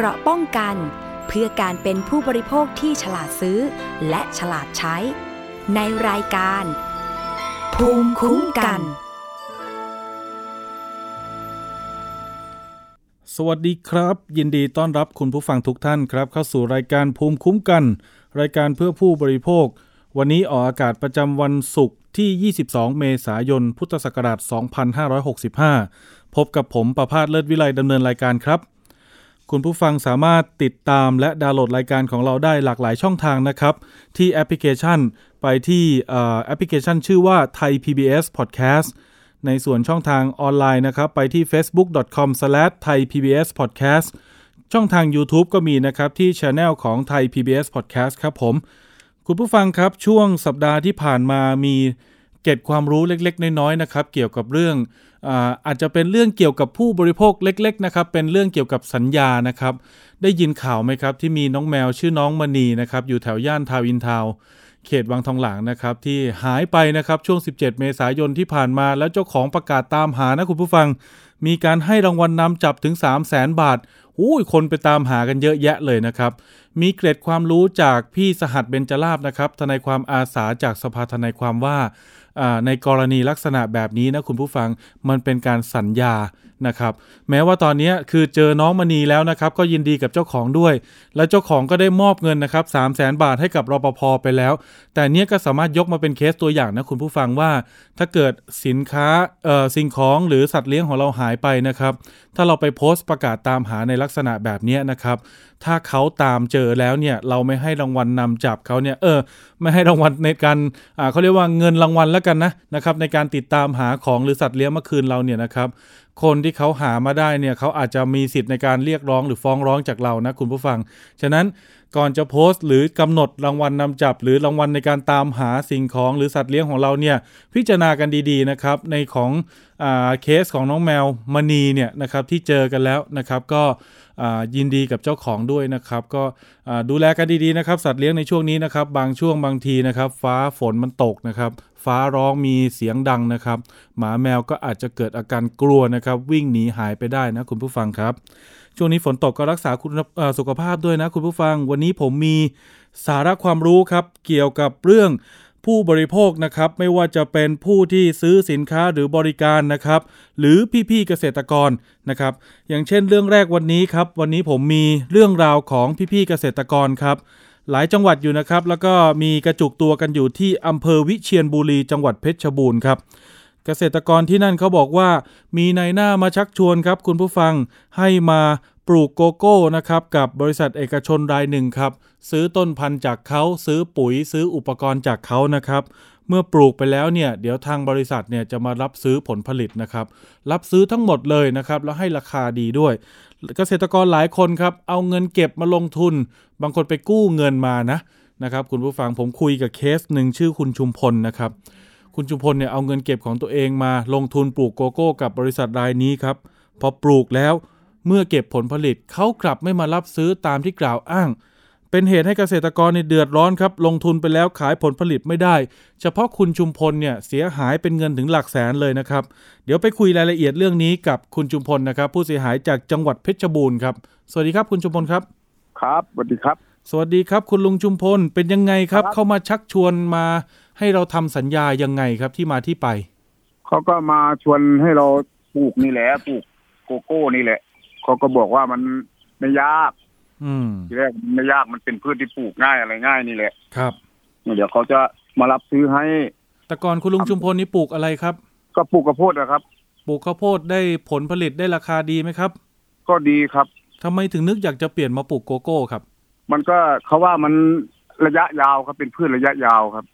เกราะป้องกัน เพื่อการเป็นผู้บริโภคที่ฉลาดซื้อ และฉลาดใช้ ในรายการ ภูมิคุ้มกัน สวัสดีครับ ยินดีต้อนรับคุณผู้ฟังทุกท่านครับ เข้าสู่รายการภูมิคุ้มกัน รายการเพื่อผู้บริโภค วันนี้ออกอากาศประจำวันศุกร์ที่ 22 เมษายน พุทธศักราช 2565 พบกับผมประพาสเลิศวิไลดำเนินรายการครับ คุณผู้ฟังสามารถติดตามและดาวน์โหลดรายการของเราได้หลากหลายช่องทางนะครับ ที่แอปพลิเคชันไปที่แอปพลิเคชันชื่อว่า Thai PBS Podcast ในส่วนช่องทางออนไลน์นะครับ ไปที่ facebook.com/thaipbspodcast ช่องทาง YouTube ก็มีนะครับที่ channel ของ Thai PBS Podcast ครับผม คุณผู้ฟังครับช่วงสัปดาห์ที่ผ่านมามีเก็ดความรู้เล็กๆ น้อยๆนะครับ เกี่ยวกับเรื่อง อาจจะเป็นเรื่องเกี่ยวกับผู้บริโภคเล็ก ๆ นะครับ เป็นเรื่องเกี่ยวกับสัญญานะครับ ได้ยินข่าวไหมครับ ที่มีน้องแมวชื่อน้องมณีนะครับ อยู่แถวย่านทาวินทาวเขตวังทองหลางนะครับ ที่หายไปนะครับช่วง 17 เมษายนที่ผ่านมา แล้วเจ้าของประกาศตามหานะคุณผู้ฟัง มีการให้รางวัลนนำจับถึง 3 0 0แสนบาทอุ้ยคนไปตามหากันเยอะแยะเลยนะครับ มีเกร็ดความรู้จากพี่สหัสเบญจลาบนะครับทนายความอาสาจากสภาทนายความว่า ในกรณีลักษณะแบบนี้นะคุณผู้ฟังมันเป็นการสัญญา นะครับ แม้ว่าตอนนี้คือเจอน้องมณีแล้วนะครับ ก็ยินดีกับเจ้าของด้วย และเจ้าของก็ได้มอบเงินนะครับสามแสนบาทให้กับรปภไปแล้ว แต่เนี้ยก็สามารถยกมาเป็นเคสตัวอย่างนะคุณผู้ฟังว่า ถ้าเกิดสินค้าเอ่อสิ่งของหรือสัตว์เลี้ยงของเราหายไปนะครับ ถ้าเราไปโพสต์ประกาศตามหาในลักษณะแบบนี้นะครับ ถ้าเขาตามเจอแล้วเนี่ยเราไม่ให้รางวัลนนำจับเขาเนี่ยเออไม่ให้รางวัลในการอ่าเขาเรียกว่าเงินรางวัลแล้วกันนะนะครับในการติดตามหาของหรือสัตว์เลี้ยงเมาคืนเราเนี่ยนะครับ คนที่เขาหามาได้เนี่ยเขาอาจจะมีสิทธิ์ในการเรียกร้องหรือฟ้องร้องจากเรานะคุณผู้ฟัง ฉะนั้นก่อนจะโพสต์ หรือกำหนดรางวัลนนำจับ หรือรางวัลในการตามหาสิ่งของหรือสัตว์เลี้ยงของเราเนี่ยพิจารณากันดีๆนะครับในของอาเคสของน้องแมวมณีเนี่ยนะครับที่เจอกันแล้วนะครับก็ยินดีกับเจ้าของด้วยนะครับ ก็ดูแลกันดีๆนะครับ สัตว์เลี้ยงในช่วงนี้นะครับ บางช่วงบางทีนะครับ ฟ้าฝนมันตกนะครับ ฟ้าร้องมีเสียงดังนะครับ หมาแมวก็อาจจะเกิดอาการกลัวนะครับ วิ่งหนีหายไปได้นะคุณผู้ฟังครับ ช่วงนี้ฝนตกก็รักษาคุณสุขภาพด้วยนะคุณผู้ฟัง วันนี้ผมมีสาระความรู้ครับ เกี่ยวกับเรื่องผู้บริโภคนะครับไม่ว่าจะเป็นผู้ที่ซื้อสินค้าหรือบริการนะครับ หรือพี่ๆเกษตรกรนะครับ อย่างเช่นเรื่องแรกวันนี้ครับ วันนี้ผมมีเรื่องราวของพี่ๆเกษตรกรครับ หลายจังหวัดอยู่นะครับ แล้วก็มีกระจุกตัวกันอยู่ที่อำเภอวิเชียรบุรีจังหวัดเพชรบูรณ์ครับเกษตรกรที่นั่นเขาบอกว่า มีนายหน้ามาชักชวนครับ คุณผู้ฟังให้มาปลูกโกโก้นะครับกับบริษัทเอกชนรายหนึ่งครับ ซื้อต้นพันธุ์จากเขาซื้อปุ๋ยซื้ออุปกรณ์จากเขานะครับ เมื่อปลูกไปแล้วเนี่ยเดี๋ยวทางบริษัทเนี่ยจะมารับซื้อผลผลิตนะครับ รับซื้อทั้งหมดเลยนะครับแล้วให้ราคาดีด้วย เกษตรกรหลายคนครับเอาเงินเก็บมาลงทุน บางคนไปกู้เงินมานะนะครับ คุณผู้ฟังผมคุยกับเคสหนึ่งชื่อคุณชุมพลนะครับ คุณชุมพลเนี่ยเอาเงินเก็บของตัวเองมาลงทุนปลูกโกโก้กับบริษัทรายนี้ครับพอปลูกแล้วเมื่อเก็บผลผลิตเขากลับไม่มารับซื้อตามที่กล่าวอ้าง เป็นเหตุให้เกษตรกรในเดือดร้อนครับ ลงทุนไปแล้วขายผลผลิตไม่ได้ เฉพาะคุณชุมพลเนี่ยเสียหายเป็นเงินถึงหลักแสนเลยนะครับ เดี๋ยวไปคุยรายละเอียดเรื่องนี้กับคุณชุมพลนะครับ ผู้เสียหายจากจังหวัดเพชรบูรณ์ครับ สวัสดีครับคุณชุมพลครับ ครับสวัสดีครับ สวัสดีครับ คุณลุงชุมพลเป็นยังไงครับ เข้ามาชักชวนมาให้เราทำสัญญายังไงครับที่มาที่ไป เขาก็มาชวนให้เราปลูกนี่แหละปลูกโกโก้นี่แหละเขาก็บอกว่ามันไม่ยากอืม ทีแรกมันไม่ยากมันเป็นพืชที่ปลูกง่ายอะไรง่ายนี่แหละครับเดี๋ยวเขาจะมารับซื้อให้ แต่ก่อนคุณลุงชุมพลนี่ปลูกอะไรครับ ก็ปลูกกระโพดนะครับ ปลูกข้าวโพดได้ผลผลิตได้ราคาดีไหมครับ ก็ดีครับทำไมถึงนึกอยากจะเปลี่ยนมาปลูกโกโก้ครับ มันก็เขาว่ามันระยะยาวครับเป็นพืชระยะยาวครับ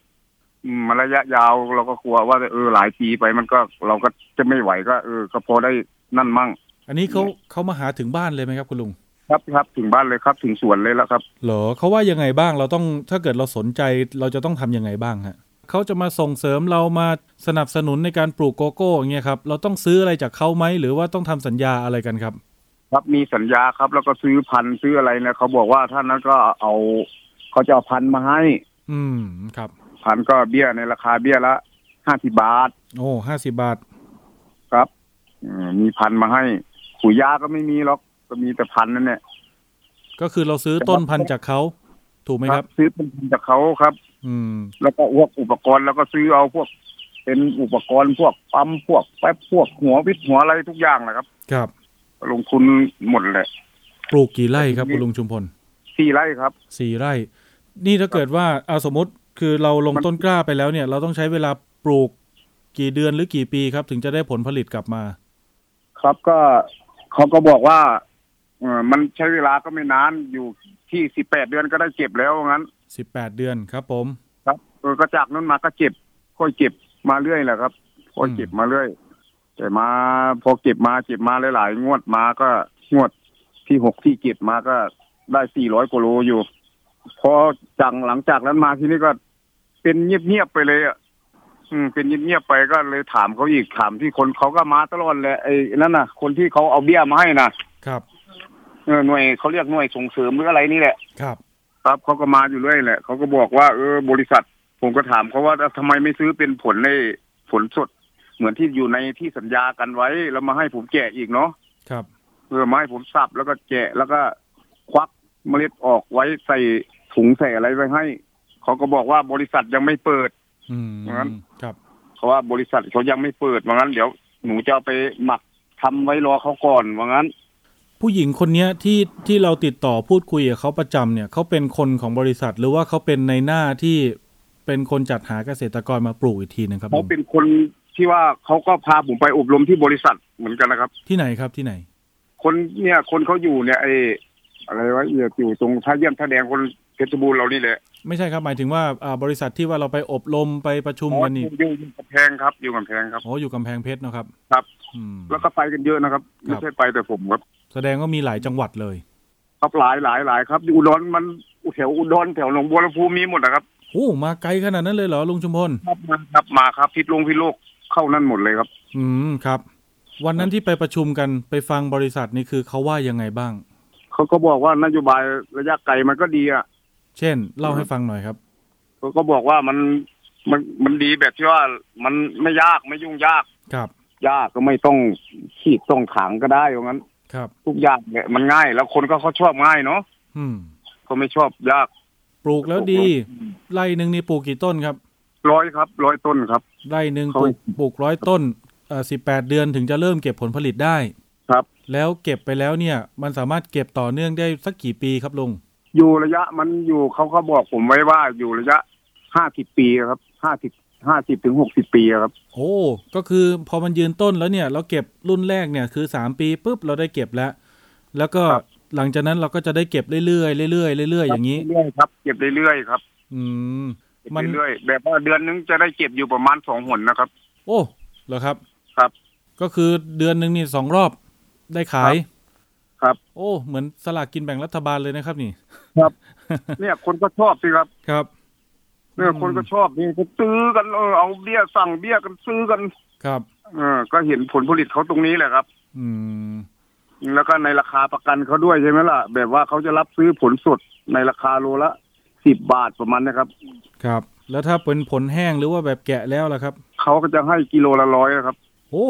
อืมมันระยะยาวเราก็กลัวว่าเออหลายปีไปมันก็เราก็จะไม่ไหวก็ เออก็พอได้นั่นมั่ง อันนี้เขาเขามาหาถึงบ้านเลยไหมครับคุณลุง ครับครับถึงบ้านเลยครับถึงสวนเลยแล้วครับ เหรอเขาว่ายังไงบ้างเราต้องถ้าเกิดเราสนใจเราจะต้องทำยังไงบ้างฮะเขาจะมาส่งเสริมเรามาสนับสนุนในการปลูกโกโก้อย่างเงี้ยครับเราต้องซื้ออะไรจากเขาไหมหรือว่าต้องทำสัญญาอะไรกันครับ ครับมีสัญญาครับ แล้วก็ซื้อพันธุ์ซื้ออะไรเนี่ยเขาบอกว่าท่านนั้นก็เอาเขาจะเอาพันธุ์มาให้ อืมครับ พันธุ์ก็เบี้ยในราคาเบี้ยละห้าสิบาท โอ้ห้าสิบาท ครับอืมมีพันธุ์มาให้ขุยยาก็ไม่มีหรอก ก็มีแต่พันธุ์นั่นแหละก็คือเราซื้อต้นพันธุ์จากเขาถูกไหมครับ ซื้อเป็นพันธุ์จากเขาครับ อืม แล้วก็พวกอุปกรณ์แล้วก็ซื้อเอาพวก เป็นอุปกรณ์พวกปั๊มพวกแป๊บพวกหัววิทย์หัวอะไรทุกอย่างนะครับ ครับ ลงทุนหมดแหละปลูกกี่ไร่ครับคุณลุงชุมพลสี่ไร่ครับสี่ไร่ นี่ถ้าเกิดว่าเอาสมมติคือเราลงต้นกล้าไปแล้วเนี่ย เราต้องใช้เวลาปลูกกี่เดือนหรือกี่ปีครับ ถึงจะได้ผลผลิตกลับมา ครับก็เขาก็บอกว่าเออ มันใช้เวลาก็ไม่นานอยู่ที่สิบแปดเดือนก็ได้เก็บแล้วงั้นสิบแปดเดือนครับ ผม ครับเออก็จากนั้นมาก็เก็บค่อยเก็บมาเรื่อยแหละครับค่อยเก็บมาเรื่อย แต่มาพอเก็บมาเก็บมาหลายๆงวดมาก็งวดที่หกที่เก็บมาก็ได้สี่ร้อยกิโลอยู่ พอจังหลังจากนั้นมาทีนี้ก็เป็นเงียบๆไปเลยอะอืมเป็นเงียบๆไปก็เลยถามเขาอีกถามที่คนเขาก็มาตลอดแหละไอ้นั่นน่ะ คนที่เขาเอาเบี้ยมาให้นะครับเออ หน่วยเขาเรียกหน่วยส่งเสริมหรืออะไรนี่แหละ ครับ ครับเขาก็มาอยู่เรื่อยแหละเขาก็บอกว่าเออบริษัท ผมก็ถามเขาว่าทำไมไม่ซื้อเป็นผลในผลสด เหมือนที่อยู่ในที่สัญญากันไว้ แล้วมาให้ผมแกะอีกเนาะครับเออมาให้ผมสับแล้วก็แกะแล้วก็ควักเมล็ดออกไว้ใส่ถุงใส่อะไรไว้ให้เขาก็บอกว่าบริษัทยังไม่เปิด อืมงั้นครับเขาว่าบริษัทเขายังไม่เปิดว่างั้นเดี๋ยวหนูจะเอาไปหมักทำไว้รอเขาก่อนว่างั้น ผู้หญิงคนเนี้ยที่ที่เราติดต่อพูดคุยกับเขาประจำเนี่ยเขาเป็นคนของบริษัทหรือว่าเขาเป็นในหน้าที่เป็นคนจัดหาเกษตรกรมาปลูกอีกทีหนึงครับเขาลุงเป็นคนที่ว่าเขาก็พาผมไปอบรมที่บริษัทเหมือนกันนะครับ ที่ไหนครับที่ไหน คนเนี่ยคนเขาอยู่เนี่ยไออะไรวะเอียอยู่ตรงท่าเยี่ยมท่าแดงคนเพชรบูรณ์เรานี่แหละไม่ใช่ครับหมายถึงว่าอ่าบริษัทที่ว่าเราไปอบรมไปประชุมกันนี่อยู่อยู่กับแพงครับอยู่กับแพงครับโอ้อยู่กำแพงเพชรเนอะครับ ครับอืมแล้วก็ไปกันเยอะนะครับครัไม่บใช่ไปแต่ผมครับ แสดงว่ามีหลายจังหวัดเลย ครับหลายหลายหลายครับอยู่อุดรมันแถวอุดรแถวหนองบัวลำพูมีหมดนะครับโอ้มาไกลขนาดนั้นเลยเหรอลุงชุมพลครับมาครับมาครับพิษลงพิษโลกเข้านั่นหมดเลยครับ อืมครับ วันนั้นที่ไปประชุมกันไปฟังบริษัทนี่คือเขาว่ายังไงบ้างเขาก็บอกว่านโยบายระยะไกลมันก็ดีอะเช่น เล่าให้ฟังหน่อยครับเขาก็บอกว่ามันมันมันดีแบบที่ว่ามันไม่ยากไม่ยุ่งยากครับ ยากก็ไม่ต้องขีดต้องถังก็ได้อย่างนั้น ครับทุกอย่างเนี่ยมันง่าย แล้วคนก็เขาชอบง่ายเนาะอืมเขาไม่ชอบยากปลูกแล้วดีไร่หนึ่งนี่ปลูกกี่ต้นครับร้อยครับร้อยต้นครับไร่หนึ่งเขาปลูกปลูกร้อยต้นเอ่อสิบแปดเดือนถึงจะเริ่มเก็บผลผลิตได้ครับ แล้วเก็บไปแล้วเนี่ย มันสามารถเก็บต่อเนื่องได้สักกี่ปีครับลุงอยู่ระยะมันอยู่เขาเขาบอกผมไว้ว่าอยู่ระยะห้าสิบปีครับห้าสิบ ห้าสิบถึงหกสิบปีครับ โอ้ก็คือพอมันยืนต้นแล้วเนี่ย เราเก็บรุ่นแรกเนี่ยคือสามปีปุ๊บเราได้เก็บแล้ว แล้วก็ครับหลังจากนั้นเราก็จะได้เก็บเรื่อยๆเรื่อยๆเรื่อยๆอย่างนี้เรื่อยๆครับ เก็บเรื่อยๆครับ อืมเก็บมันเรื่อยๆแบบว่าเดือนนึงจะได้เก็บอยู่ประมาณสองหนนะครับ โอ้เหรอครับครับ ก็คือเดือนหนึ่งนี่สองรอบได้ขายครับ โอ้ เหมือนสลากกินแบ่งรัฐบาลเลยนะครับนี่เนี่ยคนก็ชอบสิครับครับ เนี่ยอืมคนก็ชอบนี่ก็ซื้อกันเออเอาเบี้ยสั่งเบี้ยกันซื้อกัน ครับเออก็เห็นผลผลิตเขาตรงนี้แหละครับ อืม แล้วก็ในราคาประกันเขาด้วยใช่ไหมล่ะ แบบว่าเขาจะรับซื้อผลสดในราคาโลละสิบบาทประมาณนะครับ ครับ แล้วถ้าเป็นผลแห้งหรือว่าแบบแกะแล้วล่ะครับเขาก็จะให้กิโลละร้อยนะครับ โอ้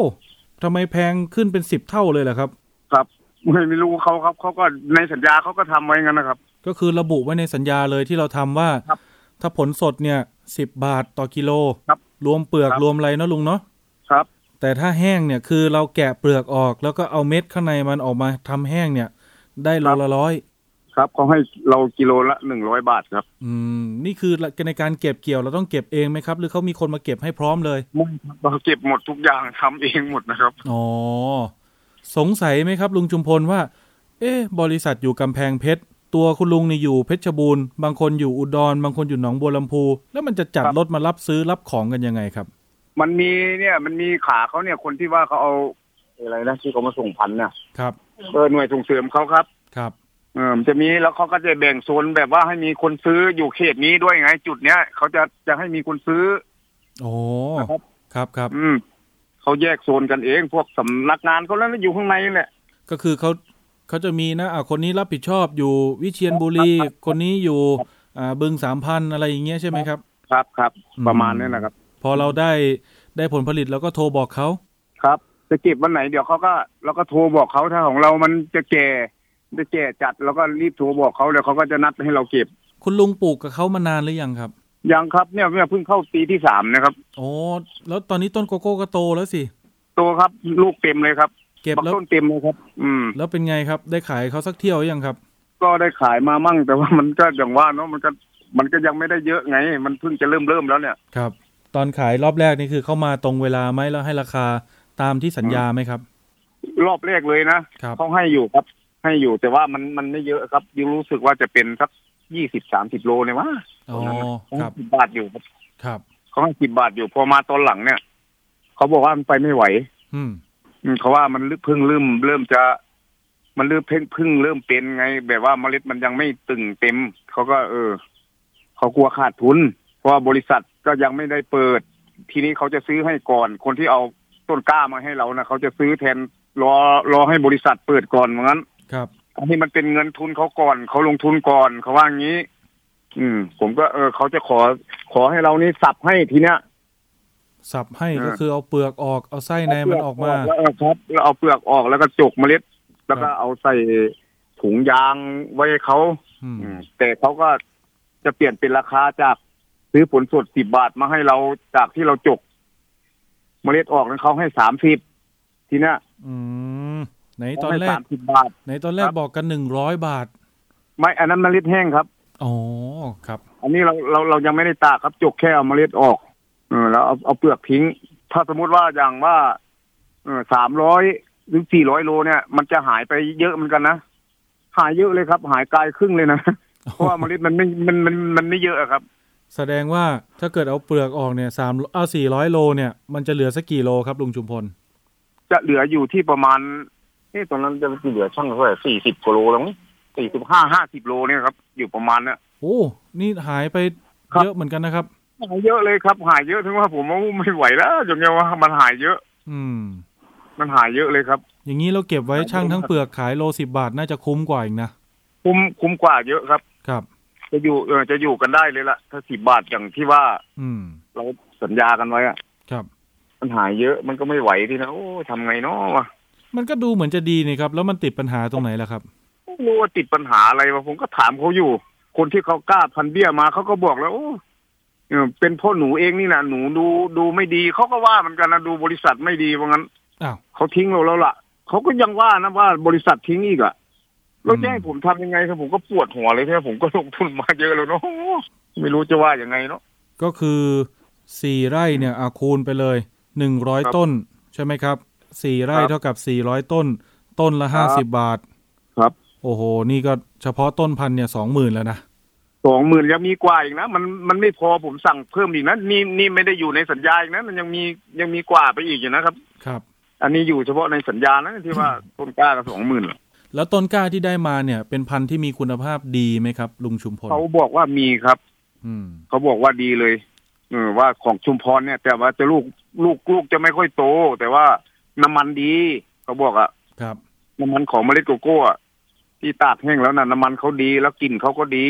ทำไมแพงขึ้นเป็นสิบเท่าเลยล่ะครับ ครับไม่ไม่รู้เขาครับเขาก็ในสัญญาเขาก็ทำไว้งั้นนะครับ ก็คือระบุไว้ในสัญญาเลยที่เราทำว่าครับ ถ้าผลสดเนี่ยสิบบาทต่อกิโลครับรวมเปลือกครับรวมอะไรเนาะลุงเนาะครับ แต่ถ้าแห้งเนี่ยคือเราแกะเปลือกออก แล้วก็เอาเม็ดข้างในมันออกมาทำแห้งเนี่ย ได้โลละร้อยครับเขาให้เรากิโลละหนึ่งร้อยบาทครับ อืม นี่คือในการเก็บเกี่ยวเราต้องเก็บเองไหมครับ หรือเขามีคนมาเก็บให้พร้อมเลยไม่ครับเราเก็บหมดทุกอย่างทำเองหมดนะครับอ๋อสงสัยไหมครับ ลุงจุมพลว่า เอ๊ะ บริษัทอยู่กำแพงเพชร ตัวคุณลุงนี่อยู่เพชรบูรณ์บางคนอยู่อุดร บางคนอยู่หนองบัวลำพู แล้วมันจะจัดครับรถมารับซื้อรับของกันยังไงครับ มันมีเนี่ยมันมีขาเขาเนี่ยคนที่ว่าเขาเอาอะไรนะที่เขามาส่งพันธุ์เนี่ยครับเออหน่วยส่งเสริมเขาครับครับเออมันจะมีแล้วเขาก็จะแบ่งโซนแบบว่าให้มีคนซื้ออยู่เขตนี้ด้วยไง จุดเนี้ยเขาจะจะให้มีคนซื้อโอ้นะครับครับครับ อืมเขาแยกโซนกันเอง พวกสำนักงานเขาแล้วอยู่ข้างในแหละก็คือเขา เขาจะมีนะอ่าคนนี้รับผิดชอบอยู่วิเชียรบุรีครับคนนี้อยู่ครับอ่าบึงสามพันอะไรอย่างเงี้ยใช่ไหมครับ ครับครับอืมประมาณนี้นะครับ พอเราได้ได้ผลผลิตเราก็โทรบอกเขาครับจะเก็บวันไหนเดี๋ยวเขาก็เราก็โทรบอกเขาถ้าของเรามันจะแก่ได้แก่จัดแล้วก็รีบโทรบอกเขาแล้วเขาก็จะนัดให้เราเก็บ คุณลุงปลูกกับเขามานานหรือยังครับยังครับเนี่ยเนี่ยเพิ่งเข้าปีที่สามนะครับโอ้แล้วตอนนี้ต้นโกโก้ก็โตแล้วสิ โตครับลูกเต็มเลยครับ เก็บบักแล้วต้นเต็มเลยครับ อืม แล้วเป็นไงครับ ได้ขายเขาสักเที่ยวหรือยังครับ ก็ได้ขายมามั่งแต่ว่ามันก็อย่างว่าเนาะมันก็มันก็ยังไม่ได้เยอะไง มันเพิ่งจะเริ่มเริ่มแล้วเนี่ยครับ ตอนขายรอบแรกนี่คือเข้ามาตรงเวลาไหมแล้วให้ราคาตามที่สัญญาไหมครับ รอบแรกเลยนะครับเขาให้อยู่ครับ ให้อยู่แต่ว่ามันมันไม่เยอะครับยูรู้สึกว่าจะเป็นสักยี่สิบสามสิบโลเนี่ยวะอ๋อเขาคให้รับสิบบาทอยู่ครับ ครับเขาให้สิบบาทอยู่พอมาตอนหลังเนี่ยเขาบอกว่ามันไปไม่ไหว อืม อืมเขาว่ามันเพิ่งเริ่มเริ่มจะ มันเริ่มเพิ่งเพิ่งเริ่มเป็นไง แบบว่าเมล็ดมันยังไม่ตึงเต็ม เขาก็ เออ เขากลัวขาดทุน เพราะว่าบริษัทก็ยังไม่ได้เปิด ทีนี้เขาจะซื้อให้ก่อน คนที่เอาต้นกล้ามาให้เรานะเขาจะซื้อแทนรอรอให้บริษัทเปิดก่อนเหมือนกันครับอันนี้มันเป็นเงินทุนเขาก่อน เขาลงทุนก่อนเขาว่างี้ อืม ผมก็เออเขาจะขอขอให้เรานี่สับให้ทีเนี้ย สับให้เออก็คือเอาเปลือกออกเอาไส้ในมันออกมาแล้วเออครับแล้วเอาเปลือกออกแล้วก็จกเมล็ด แล้วก็เอาใส่ถุงยางไว้ให้เขาอืมอืมแต่เขาก็จะเปลี่ยนเป็นราคาจากซื้อผลสดสิบบาทมาให้เราจากที่เราจก เมล็ดออกนั้นเขาให้สามสิบทีเนี้ยอืมไหนตเขาอนให้แรสากมสิบบาทไหนตอนแรกครับบอกกันหนึ่งร้อยบาท ไม่อันนั้นเมล็ดแห้งครับอ๋อครับ อันนี้เราเราเรายังไม่ได้ตากครับจกแค่เอาเมล็ดออก เออแล้วเอาเอาเปลือกทิ้ง ถ้าสมมติว่าอย่างว่าเออสามร้อยหรือสี่ร้อยโลเนี่ย มันจะหายไปเยอะเหมือนกันนะหายเยอะเลยครับ หายกลายครึ่งเลยนะเพราะว่าเมล็ดมันไม่มันมันมันไม่เยอะอะครับ แสดงว่าถ้าเกิดเอาเปลือกออกเนี่ยสามเอาสี่ร้อยโลเนี่ยมันจะเหลือสักกี่โลครับลุงชุมพล จะเหลืออยู่ที่ประมาณนี่ตอนนั้นจะเหลือช่างเท่าไหร่สี่สิบกิโลแล้วมั้งสี่สิบห้าห้าสิบโลเนี่ยครับ อยู่ประมาณเนี้ยโอ้นี่หายไปครับเยอะเหมือนกันนะครับ หายเยอะเลยครับ หายเยอะถึงว่าผมว่าไม่ไหวแล้วจนเงี้ยว่ามันหายเยอะ อืม มันหายเยอะเลยครับ อย่างนี้เราเก็บไว้ช่างทั้งเปลือกขายโลสิบบาทน่าจะคุ้มกว่าอีกนะคุ้มคุ้มกว่าเยอะครับ ครับ จะอยู่เออจะอยู่กันได้เลยละถ้าสิบบาทอย่างที่ว่า อืม เราสัญญากันไว้อะครับ มันหายเยอะมันก็ไม่ไหวที่นะโอ้ทำไงเนาะวะมันก็ดูเหมือนจะดีนี่ครับ แล้วมันติดปัญหาตรงไหนล่ะครับไม่รู้ว่าติดปัญหาอะไรวะผมก็ถามเขาอยู่ คนที่เขากล้าพันเบี้ยมาเขาก็บอกแล้วโอ้ เออเป็นเพ่อหนูเองนี่นะหนูดูดูไม่ดีเขาก็ว่าเหมือนกันนะดูบริษัทไม่ดีว่างั้นอ้าวเขาทิ้งเราแล้วล่ะเขาก็ยังว่านะว่าบริษัททิ้งอีกอะแล้วอืมจะให้ผมทำยังไงครับผมก็ปวดหัวเลยที่ผมก็ลงทุนมาเยอะแล้วเนาะไม่รู้จะว่ายังไงเนาะก็คือสี่ไร่เนี่ยอาคูณไปเลยหนึ่งร้อยครับต้น ใช่ไหมครับสี่ไร่ครับเท่ากับสี่ร้อยต้น ต้นละครัห้าสิบบบาท ครับ โอ้โห นี่ก็เฉพาะต้นพันธุ์เนี่ยสองหมื่นแล้วนะ สองหมื่นยังมีกว่าอีกนะ มันมันไม่พอผมสั่งเพิ่มอีกนะนี่นี่ไม่ได้อยู่ในสัญญาอีกนะ มันยังมียังมีกว่าไปอีกอยู่นะครับ ครับ อันนี้อยู่เฉพาะในสัญญานะที่ว่าต้นกล้าก็สองหมื่นแล้วต้นกล้าที่ได้มาเนี่ย เป็นพันธุ์ที่มีคุณภาพดีไหมครับ ลุงชุมพลเขาบอกว่ามีครับ อืมเขาบอกว่าดีเลยเออว่าของชุมพรเนี่ย แต่ว่าจะลูกลูกลูกจะไม่ค่อยโต แต่ว่าน้ำมันดีเขาบอกอะครับน้ำมันของเมล็ดโกโก้อะที่ตากแห้งแล้วนะน้ำมันเขาดีแล้วกลิ่นเขาก็ดี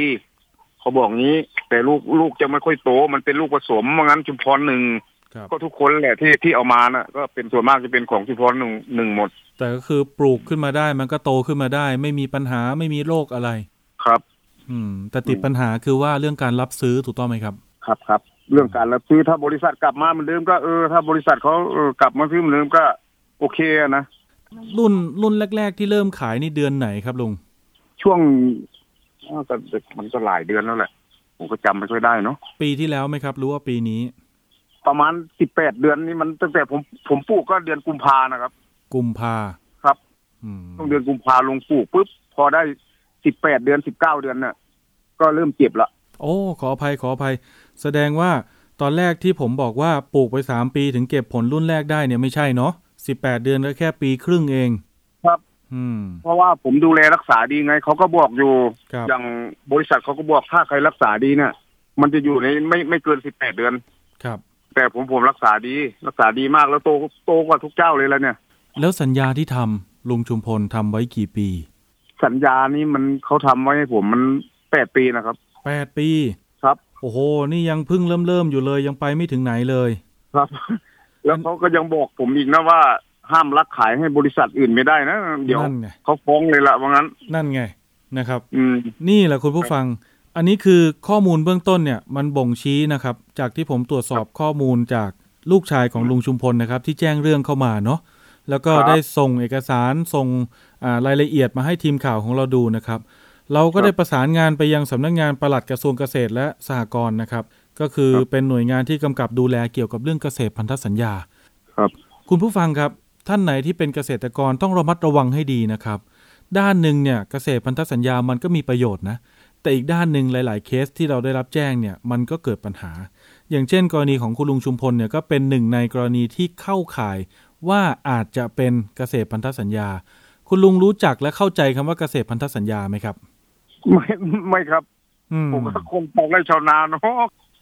เขาบอกงี้ แต่ลูกลูกจะไม่ค่อยโต มันเป็นลูกผสมว่างั้นชุมพรหนึ่งครับก็ทุกคนแหละที่ที่เอามานะก็เป็นส่วนมากจะเป็นของชุมพรหนึ่งหนึ่งหมด แต่ก็คือปลูกขึ้นมาได้ มันก็โตขึ้นมาได้ ไม่มีปัญหาไม่มีโรคอะไรครับ อืม แต่ติดปัญหาคือว่าเรื่องการรับซื้อถูกต้องไหมครับ ครับครับเรื่องการรับซื้อถ้าบริษัทกลับมาเหมือนเดิมก็เออถ้าบริษัทเขาเออกลับมาซื้อเหมือนเดิมก็ โอเคอะนะรุ่นรุ่นแรก ๆ ที่เริ่มขายนี่เดือนไหนครับลุงช่วง อ้าวแต่มันก็หลายเดือนแล้วแหละ ผมก็จำไม่ค่อยได้เนาะปีที่แล้วไหมครับหรู้ว่าปีนี้ ประมาณสิบแปดเดือนนี่มันตั้งแต่ผมผมปลูกก็เดือนกุมภานะครับ กุมภาครับอืมต้องเดือนกุมภาลงปลูกปุ๊บพอได้สิบแปดเดือนสิบเก้าเดือนเนี่ยก็เริ่มเก็บละโอ้ ขออภัยขออภัย แสดงว่าตอนแรกที่ผมบอกว่าปลูกไปสามปีถึงเก็บผลรุ่นแรกได้เนี่ยไม่ใช่เนาะสิบแปดเดือนก็แค่ปีครึ่งเองครับอืม เพราะว่าผมดูแลรักษาดีไงเขาก็บอกอยู่ครับอย่างบริษัทเขาก็บอกถ้าใครรักษาดีเนี่ย มันจะอยู่ในไม่ไม่เกินสิบแปดเดือน ครับ แต่ผมผมรักษาดี รักษาดีมากแล้วโตโตกว่าทุกเจ้าเลยแล้วเนี่ย แล้วสัญญาที่ทำลุงชุมพลทำไว้กี่ปี สัญญานี้มันเขาทำไว้ให้ผมมันแปดปีนะครับแปดปีครับโอ้โห นี่ยังเพิ่งเริ่มเริ่มๆอยู่เลยยังไปไม่ถึงไหนเลย ครับ แล้วเขาก็ยังบอกผมอีกนะว่า ห้ามลักขายให้บริษัทอื่นไม่ได้นะ เดี๋ยวนั่นไงเขาฟ้องเลยละว่างั้น นั่นไงนะครับอืมนี่แหละคุณผู้ฟัง อันนี้คือข้อมูลเบื้องต้นเนี่ย มันบ่งชี้นะครับ จากที่ผมตรวจสอบข้อมูลจากลูกชายของลุงชุมพลนะครับ ที่แจ้งเรื่องเข้ามาเนาะแล้วก็ครับได้ส่งเอกสารส่งอ่ารายละเอียดมาให้ทีมข่าวของเราดูนะครับ เราก็ครับได้ประสานงานไปยังสำนักงานปลัดกระทรวงเกษตรและสหกรณ์นะครับ ก็คือครับเป็นหน่วยงานที่กำกับดูแลเกี่ยวกับเรื่องเกษตรพันธสัญญา ครับ คุณผู้ฟังครับ ท่านไหนที่เป็นเกษตรกรต้องระมัดระวังให้ดีนะครับ ด้านหนึ่งเนี่ยเกษตรพันธสัญญามันก็มีประโยชน์นะแต่อีกด้านหนึ่งหลาย ๆ เคสที่เราได้รับแจ้งเนี่ยมันก็เกิดปัญหา อย่างเช่น กรณีของคุณลุงชุมพลเนี่ยก็เป็นหนึ่งในกรณีที่เข้าข่ายว่าอาจจะเป็นเกษตรพันธสัญญา คุณลุงรู้จักและเข้าใจคำว่าเกษตรพันธสัญญาไหมครับ ไม่ไม่ครับอืมผมก็คงชาวไร่ชาวนาเนาะ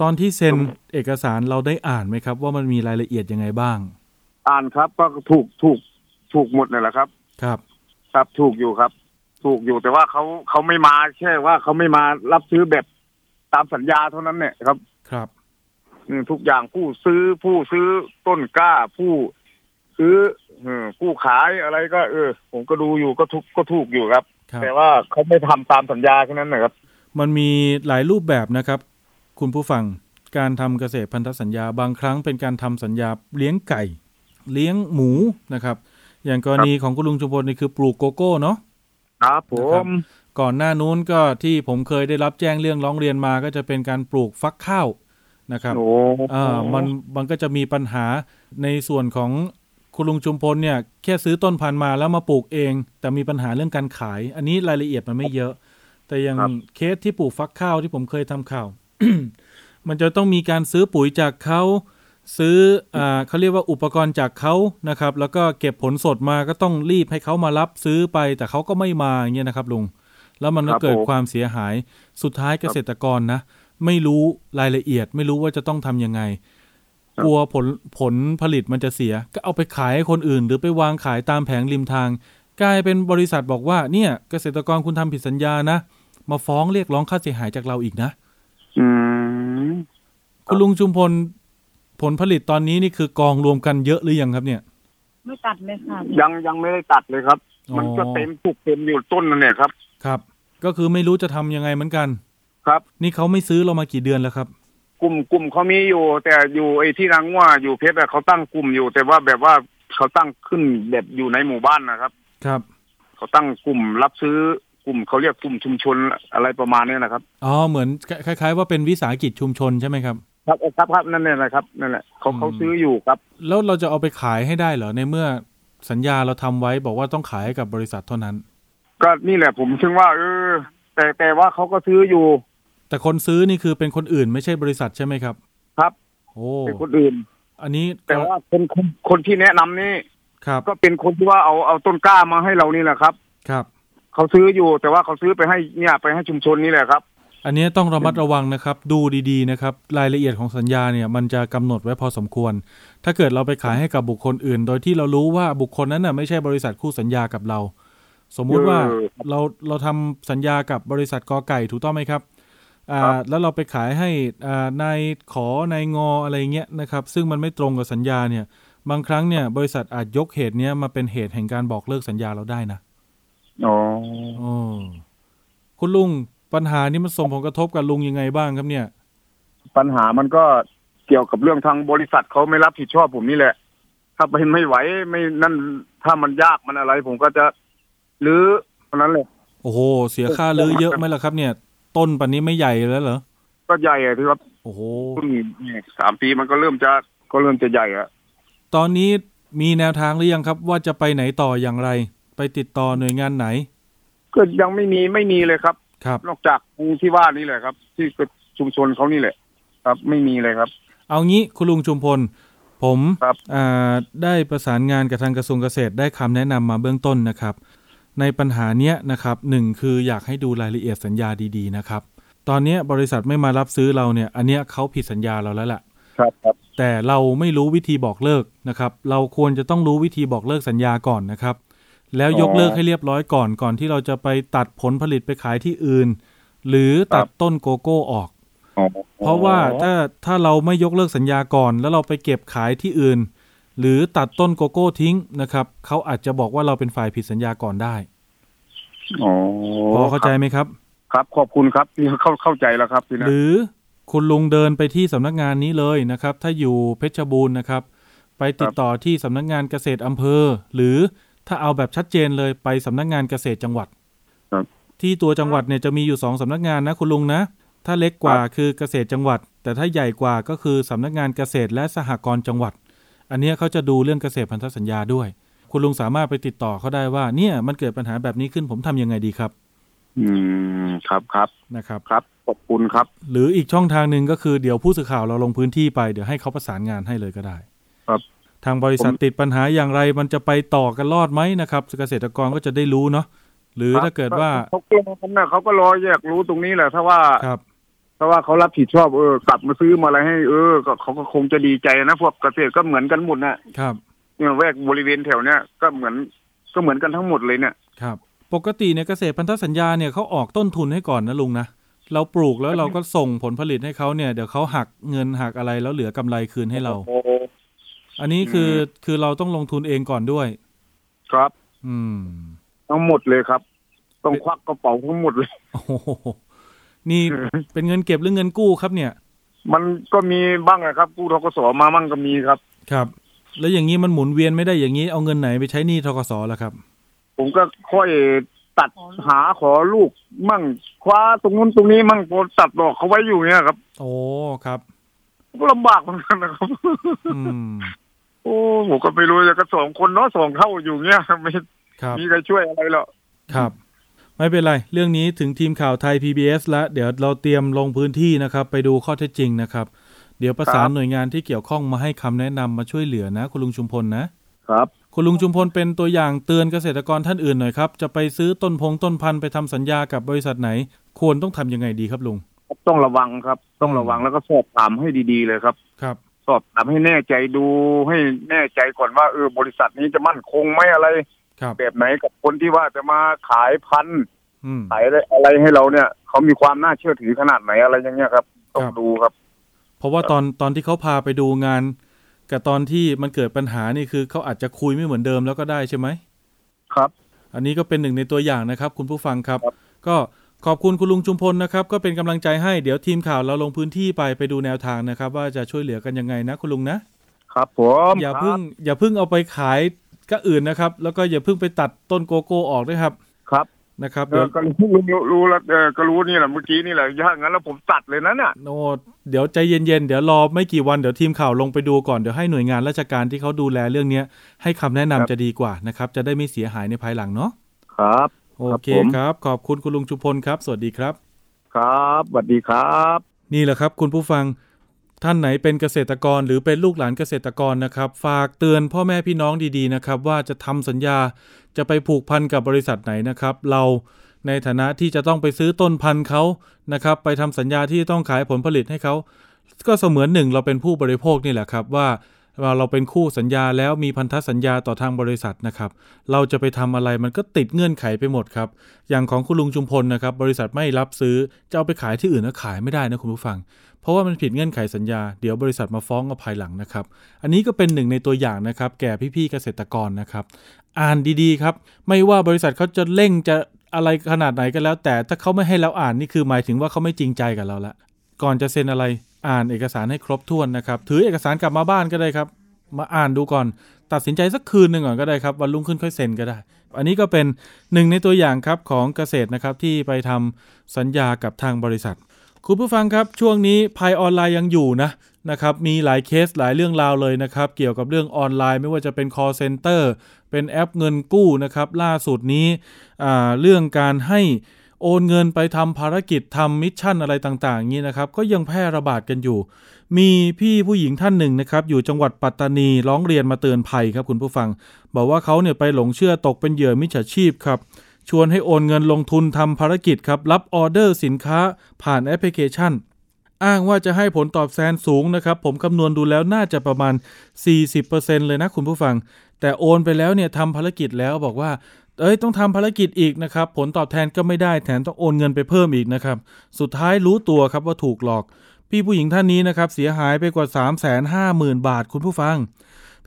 ตอนที่เซ็นเอกสารเราได้อ่านไหมครับ ว่ามันมีรายละเอียดยังไงบ้าง อ่านครับ ก็ถูกถูกถูกหมดเลยแหละครับ ครับ ครับถูกอยู่ครับ ถูกอยู่แต่ว่าเขาเขาไม่มาแค่ว่าเขาไม่มารับซื้อแบบตามสัญญาเท่านั้นเนี่ยครับ ครับอืมทุกอย่างผู้ซื้อผู้ซื้อต้นกล้า ผู้ซื้อเออผู้ขายอะไรก็ เออ ผมก็ดูอยู่ก็ถูกก็ถูกอยู่ครับครับแต่ว่าเขาไม่ทำตามสัญญาแค่นั้นนะครับ มันมีหลายรูปแบบนะครับ คุณผู้ฟังการทำเกษตรพันธสัญญาบางครั้งเป็นการทำสัญญาเลี้ยงไก่ เลี้ยงหมูนะครับ อย่างกรณีของคุณลุงชุมพลนี่คือปลูกโกโก้เนาะครับผนะครับมก่อนหน้านู้นก็ที่ผมเคยได้รับแจ้งเรื่องร้องเรียนมาก็จะเป็นการปลูกฟักข้าวนะครับโอ้อ่ามันมันก็จะมีปัญหาในส่วนของคุณลุงชุมพลเนี่ยแค่ซื้อต้นพันธุ์มาแล้วมาปลูกเอง แต่มีปัญหาเรื่องการขาย อันนี้รายละเอียดมันไม่เยอะ แต่อย่างเคสที่ปลูกฟักข้าวที่ผมเคยทำข่าว มันจะต้องมีการซื้อปุ๋ยจากเขา ซื้ออ่าเขาเรียกว่าอุปกรณ์จากเขานะครับ แล้วก็เก็บผลสดมาก็ต้องรีบให้เขามารับซื้อไป แต่เขาก็ไม่มาอย่างเงี้ยนะครับลุงแล้วมันก็เกิดความเสียหายสุดท้ายเกษตรกรนะ ไม่รู้รายละเอียด ไม่รู้ว่าจะต้องทำยังไง กลัวผลผลผลิตมันจะเสีย ก็เอาไปขายให้คนอื่น หรือไปวางขายตามแผงริมทาง กลายเป็นบริษัทบอกว่า เนี่ย เกษตรกรคุณทำผิดสัญญานะมาฟ้องเรียกร้องค่าเสียหายจากเราอีกนะ อืมคุณลุงชุมพล ผลผลิตตอนนี้นี่คือกองรวมกันเยอะหรือยังครับเนี่ย ไม่ตัดเลยค่ะ ยังยังไม่ได้ตัดเลยครับอ๋อมันก็เต็มปลูกเต็มอยู่ต้นนั่นเนี่ยครับ ครับ ก็คือไม่รู้จะทำยังไงเหมือนกัน ครับ นี่เขาไม่ซื้อเรามากี่เดือนแล้วครับ กลุ่มกลุ่มเขามีอยู่ แต่อยู่ไอ้ที่นางว่าอยู่เพชรอะเขาตั้งกลุ่มอยู่ แต่ว่าแบบว่าเขาตั้งขึ้นแบบอยู่ในหมู่บ้านนะครับ ครับ เขาตั้งกลุ่มรับซื้อกลุ่มเขาเรียกกลุ่มชุมชนอะไรประมาณนี้นะครับ อ๋อ เหมือนคล้าย ๆ ว่าเป็นวิสาหกิจชุมชนใช่ไหมครับ ครับครับครับนั่นเนี่ยนะครับนั่นแหละเขาอืมเขาซื้ออยู่ครับ แล้วเราจะเอาไปขายให้ได้เหรอในเมื่อสัญญาเราทำไว้บอกว่าต้องขายให้กับบริษัทเท่านั้น ก็นี่แหละผมถึงว่า เออ แต่แต่ว่าเขาก็ซื้ออยู่ แต่คนซื้อนี่คือเป็นคนอื่นไม่ใช่บริษัทใช่ไหมครับ ครับ โอ้เป็นคนอื่น อันนี้แต่ว่าคนคนคนที่แนะนำนี่ครับ ก็เป็นคนที่ว่าเอาเอาต้นกล้ามาให้เรานี่แหละครับ ครับเขาซื้ออยู่แต่ว่าเขาซื้อไปให้เนี่ยไปให้ชุมชนนี่แหละครับ อันนี้ต้องระมัดระวังนะครับ ดูดีๆนะครับ รายละเอียดของสัญญาเนี่ยมันจะกำหนดไว้พอสมควร ถ้าเกิดเราไปขายให้กับบุคคลอื่น โดยที่เรารู้ว่าบุคคลนั้นน่ะไม่ใช่บริษัทคู่สัญญากับเรา สมมุติว่าเออเราเราทำสัญญากับบริษัทกอไก่ถูกต้องไหมครับอ่าครับแล้วเราไปขายให้อ่านายขอนายงออะไรเงี้ยนะครับ ซึ่งมันไม่ตรงกับสัญญาเนี่ย บางครั้งเนี่ย บริษัทอาจยกเหตุเนี้ยมาเป็นเหตุแห่งการบอกเลิกสัญญาเราได้นะอ๋อโอ้คุณลุง ปัญหานี้มันส่งผลกระทบกับลุงยังไงบ้างครับเนี่ย ปัญหามันก็เกี่ยวกับเรื่องทางบริษัทเขาไม่รับผิดชอบผมนี่แหละ ถ้าเป็นไม่ไหวไม่นั่นถ้ามันยากมันอะไร ผมก็จะรื้อเท่านั้นเลยโอ้โหเสียค่ารื้อเยอะไหมล่ะครับ เนี่ย ต้นปันนี้ไม่ใหญ่แล้วเหรอก็ใหญ่อะที่ว่าโอ้โหต้นนี่สามปีมันก็เริ่มจะก็เริ่มจะใหญ่อะตอนนี้มีแนวทางหรือยังครับ ว่าจะไปไหนต่ออย่างไร ไปติดต่อหน่วยงานไหน ก็ยังไม่มีไม่มีเลยครับ ครับ นอกจากที่ว่านี่แหละครับ ที่ชุมชนเขานี่แหละ ครับไม่มีเลยครับ เอางี้คุณลุงชุมพล ผมครับอ่าได้ประสานงานกับทางกระทรวงเกษตรได้คำแนะนำมาเบื้องต้นนะครับ ในปัญหาเนี้ยนะครับหนึ่งคืออยากให้ดูรายละเอียดสัญญาดีๆนะครับ ตอนเนี้ยบริษัทไม่มารับซื้อเราเนี่ย อันเนี้ยเขาผิดสัญญาเราแล้วแหละครับครับแต่เราไม่รู้วิธีบอกเลิกนะครับ เราควรจะต้องรู้วิธีบอกเลิกสัญญาก่อนนะครับ แล้วยกเลิกให้เรียบร้อยก่อนก่อนที่เราจะไปตัดผลผลิตไปขายที่อื่น หรือตัดต้นโกโก้ออกอ๋อเพราะว่าถ้าถ้าเราไม่ยกเลิกสัญญาก่อน แล้วเราไปเก็บขายที่อื่น หรือตัดต้นโกโก้ทิ้งนะครับเขาอาจจะบอกว่าเราเป็นฝ่ายผิดสัญญาก่อนได้อ๋อพอเข้าใจไหมครับ ครับขอบคุณครับที่เข้าเข้าใจแล้วครับพี่นะหรือคุณลุงเดินไปที่สำนักงานนี้เลยนะครับ ถ้าอยู่เพชรบูรณ์นะครับ ไปติดต่อที่สำนักงานเกษตรอำเภอ หรือ ถ้าเอาแบบชัดเจนเลยไปสำนักงานเกษตรจังหวัด ครับ ที่ตัวจังหวัดเนี่ยจะมีอยู่สองสำนักงานนะคุณลุงนะ ถ้าเล็กกว่าคือเกษตรจังหวัด แต่ถ้าใหญ่กว่าก็คือสำนักงานเกษตรและสหกรณ์จังหวัด อันเนี้ยเขาจะดูเรื่องเกษตรพันธสัญญาด้วย คุณลุงสามารถไปติดต่อเขาได้ว่าเนี่ยมันเกิดปัญหาแบบนี้ขึ้นผมทำยังไงดีครับ อืมครับครับนะครับครับขอบคุณครับ หรืออีกช่องทางหนึ่งก็คือเดี๋ยวผู้สื่อข่าวเราลงพื้นที่ไปเดี๋ยวให้เขาประสานงานให้เลยก็ได้ครับ ทางบริษัทผมติดปัญหาอย่างไรมันจะไปต่อกันรอดไหมนะครับ เกษตรกรก็จะได้รู้เนาะหรือถ้าเกิดว่าเขาก็รอกันนะเขาก็รอแยกรู้ตรงนี้แหละถ้าว่าครับถ้าว่าเขารับผิดชอบเออกลับมาซื้อมาอะไรให้ เออก็เขาก็คงจะดีใจนะพวกเกษตรก็เหมือนกันหมดนะครับเนี่ยแวกบริเวณแถวเนี้ยก็เหมือนก็เหมือนกันทั้งหมดเลยเนี่ยครับ ปกติเนี่ยเกษตรพันธสัญญาเนี่ยเขาออกต้นทุนให้ก่อนนะลุงนะเราปลูกแล้วเราก็ส่งผลผลิตให้เขาเนี่ยเดี๋ยวเขาหักเงินหักอะไรแล้วเหลือกำไรคืนให้เราโอ้อันนี้คือคือเราต้องลงทุนเองก่อนด้วย ครับ อืมทั้งหมดเลยครับ ต้องควักกระเป๋าทั้งหมดเลยโอ้โหนี่เป็นเงินเก็บหรือเงินกู้ครับเนี่ย มันก็มีบ้างนะครับ กู้ทกสมามั่งก็มีครับ ครับ แล้วอย่างนี้มันหมุนเวียนไม่ได้อย่างนี้เอาเงินไหนไปใช้หนี้ทกสล่ะครับ ผมก็ค่อยตัดหาขอลูกมั่งคว้าตรงนู้นตรงนี้มั่งพอตัดดอกเขาไว้อยู่เนี่ยครับ โอ้ครับก็ลำบากเหมือนกันนะครับอืม โอ้ผมก็ไม่รู้จะก็สองคนเนาะสองเท่าอยู่เงี้ยไม่ครับมีใครช่วยอะไรหรอกครับ ไม่เป็นไร เรื่องนี้ถึงทีมข่าวไทย PBS แล้วเดี๋ยวเราเตรียมลงพื้นที่นะครับ ไปดูข้อเท็จจริงนะครับ เดี๋ยวประสานหน่วยงานที่เกี่ยวข้องมาให้คำแนะนำมาช่วยเหลือนะ คุณลุงชุมพลนะครับคุณลุงชุมพลเป็นตัวอย่างเตือนเกษตรกรท่านอื่นหน่อยครับ จะไปซื้อต้นพงต้นพันธุ์ไปทำสัญญากับบริษัทไหน ควรต้องทำยังไงดีครับลุงต้องระวังครับ ต้องระวังแล้วก็สอบถามให้ดี ๆ เลยครับ ครับ สอบถามให้แน่ใจดูให้แน่ใจก่อนว่าเออบริษัทนี้จะมั่นคงไหมอะไรครับแบบไหนกับคนที่ว่าจะมาขายพันธุ์อืมขายอะไรอะไรให้เราเนี่ย เขามีความน่าเชื่อถือขนาดไหนอะไรอย่างเงี้ยครับต้อคงรับดูครับ เพราะว่าตอนตอนที่เขาพาไปดูงาน กับตอนที่มันเกิดปัญหานี่คือเขาอาจจะคุยไม่เหมือนเดิมแล้วก็ได้ใช่ไหมครับ อันนี้ก็เป็นหนึ่งในตัวอย่างนะครับ คุณผู้ฟังครับครับก็ ขอบคุณคุณลุงชุมพลนะครับ ก็เป็นกำลังใจให้เดี๋ยวทีมข่าวเราลงพื้นที่ไปไปดูแนวทางนะครับ ว่าจะช่วยเหลือกันยังไงนะคุณลุงนะครับผมอย่าครับเพิ่งอย่าเพิ่งเอาไปขายก็อื่นนะครับ แล้วก็อย่าเพิ่งไปตัดต้นโกโก้ออกด้วยครับครับนะครับเอเดี๋ยอวก็รู้รู้รู้แล้วเออก็รู้นี่แหละเมื่อกี้นี่แหละถ้างั้นแล้วผมตัดเลยนะเนี่ยโอ้เดี๋ยวใจเย็นๆเดี๋ยวรอไม่กี่วันเดี๋ยวทีมข่าวลงไปดูก่อนเดี๋ยวให้หน่วยงานราชการที่เขาดูแลเรื่องเนี้ยให้คำแนะนำครับจะดีกว่านะครับ จะได้ไม่เสียหายในภายหลังเนาะครับ โอเคผมครับ ขอบคุณคุณลุงชุมพลครับ สวัสดีครับ ครับสวัสดีครับ นี่แหละครับ คุณผู้ฟังท่านไหนเป็นเกษตรกรหรือเป็นลูกหลานเกษตรกรนะครับ ฝากเตือนพ่อแม่พี่น้องดีๆนะครับ ว่าจะทำสัญญาจะไปผูกพันกับบริษัทไหนนะครับ เราในฐานะที่จะต้องไปซื้อต้นพันธุ์เขานะครับ ไปทำสัญญาที่ต้องขายผลผลิตให้เขาก็เสมือนหนึ่งเราเป็นผู้บริโภคนี่แหละครับว่า ว่าเราเป็นคู่สัญญาแล้วมีพันธสัญญาต่อทางบริษัทนะครับ เราจะไปทำอะไรมันก็ติดเงื่อนไขไปหมดครับ อย่างของคุณลุงจุมพลนะครับ บริษัทไม่รับซื้อจะเอาไปขายที่อื่นก็ขายไม่ได้นะคุณผู้ฟัง เพราะว่ามันผิดเงื่อนไขสัญญา เดี๋ยวบริษัทมาฟ้องกับภายหลังนะครับ อันนี้ก็เป็นหนึ่งในตัวอย่างนะครับ แก่พี่ๆเกษตรกรนะครับ อ่านดีๆครับ ไม่ว่าบริษัทเขาจะเร่งจะอะไรขนาดไหนก็แล้ว แต่ถ้าเขาไม่ให้เราอ่านนี่คือหมายถึงว่าเขาไม่จริงใจกับเราละก่อนจะเซ็นอะไร อ่านเอกสารให้ครบถ้วนนะครับ ถือเอกสารกลับมาบ้านก็ได้ครับ มาอ่านดูก่อน ตัดสินใจสักคืนหนึ่งก่อนก็ได้ครับ วันรุ่งขึ้นค่อยเซ็นก็ได้ อันนี้ก็เป็นหนึ่งในตัวอย่างครับของเกษตรนะครับที่ไปทำสัญญากับทางบริษัท คุณผู้ฟังครับช่วงนี้ภัยออนไลน์ยังอยู่นะนะครับมีหลายเคสหลายเรื่องราวเลยนะครับ เกี่ยวกับเรื่องออนไลน์ไม่ว่าจะเป็น call center เป็นแอปเงินกู้นะครับ ล่าสุดนี้เรื่องการให้ โอนเงินไปทำภารกิจทำ mission อะไรต่างๆอย่างนี้นะครับ ก็ยังแพร่ระบาดกันอยู่ มีพี่ผู้หญิงท่านหนึ่งนะครับ อยู่จังหวัดปัตตานีร้องเรียนมาเตือนภัยครับคุณผู้ฟัง บอกว่าเขาเนี่ยไปหลงเชื่อตกเป็นเหยื่อมิจฉาชีพครับชวนให้โอนเงินลงทุนทำภารกิจครับ รับออเดอร์สินค้าผ่านแอปพลิเคชัน อ้างว่าจะให้ผลตอบแทนสูงนะครับ ผมคำนวณดูแล้วน่าจะประมาณ 40%เลยนะคุณผู้ฟัง แต่โอนไปแล้วเนี่ยทำภารกิจแล้วบอกว่า เอ้ยต้องทำภารกิจอีกนะครับ ผลตอบแทนก็ไม่ได้แถมต้องโอนเงินไปเพิ่มอีกนะครับ สุดท้ายรู้ตัวครับว่าถูกหลอก พี่ผู้หญิงท่านนี้นะครับเสียหายไปกว่า 3 5 0 0 0 0 บาทคุณผู้ฟัง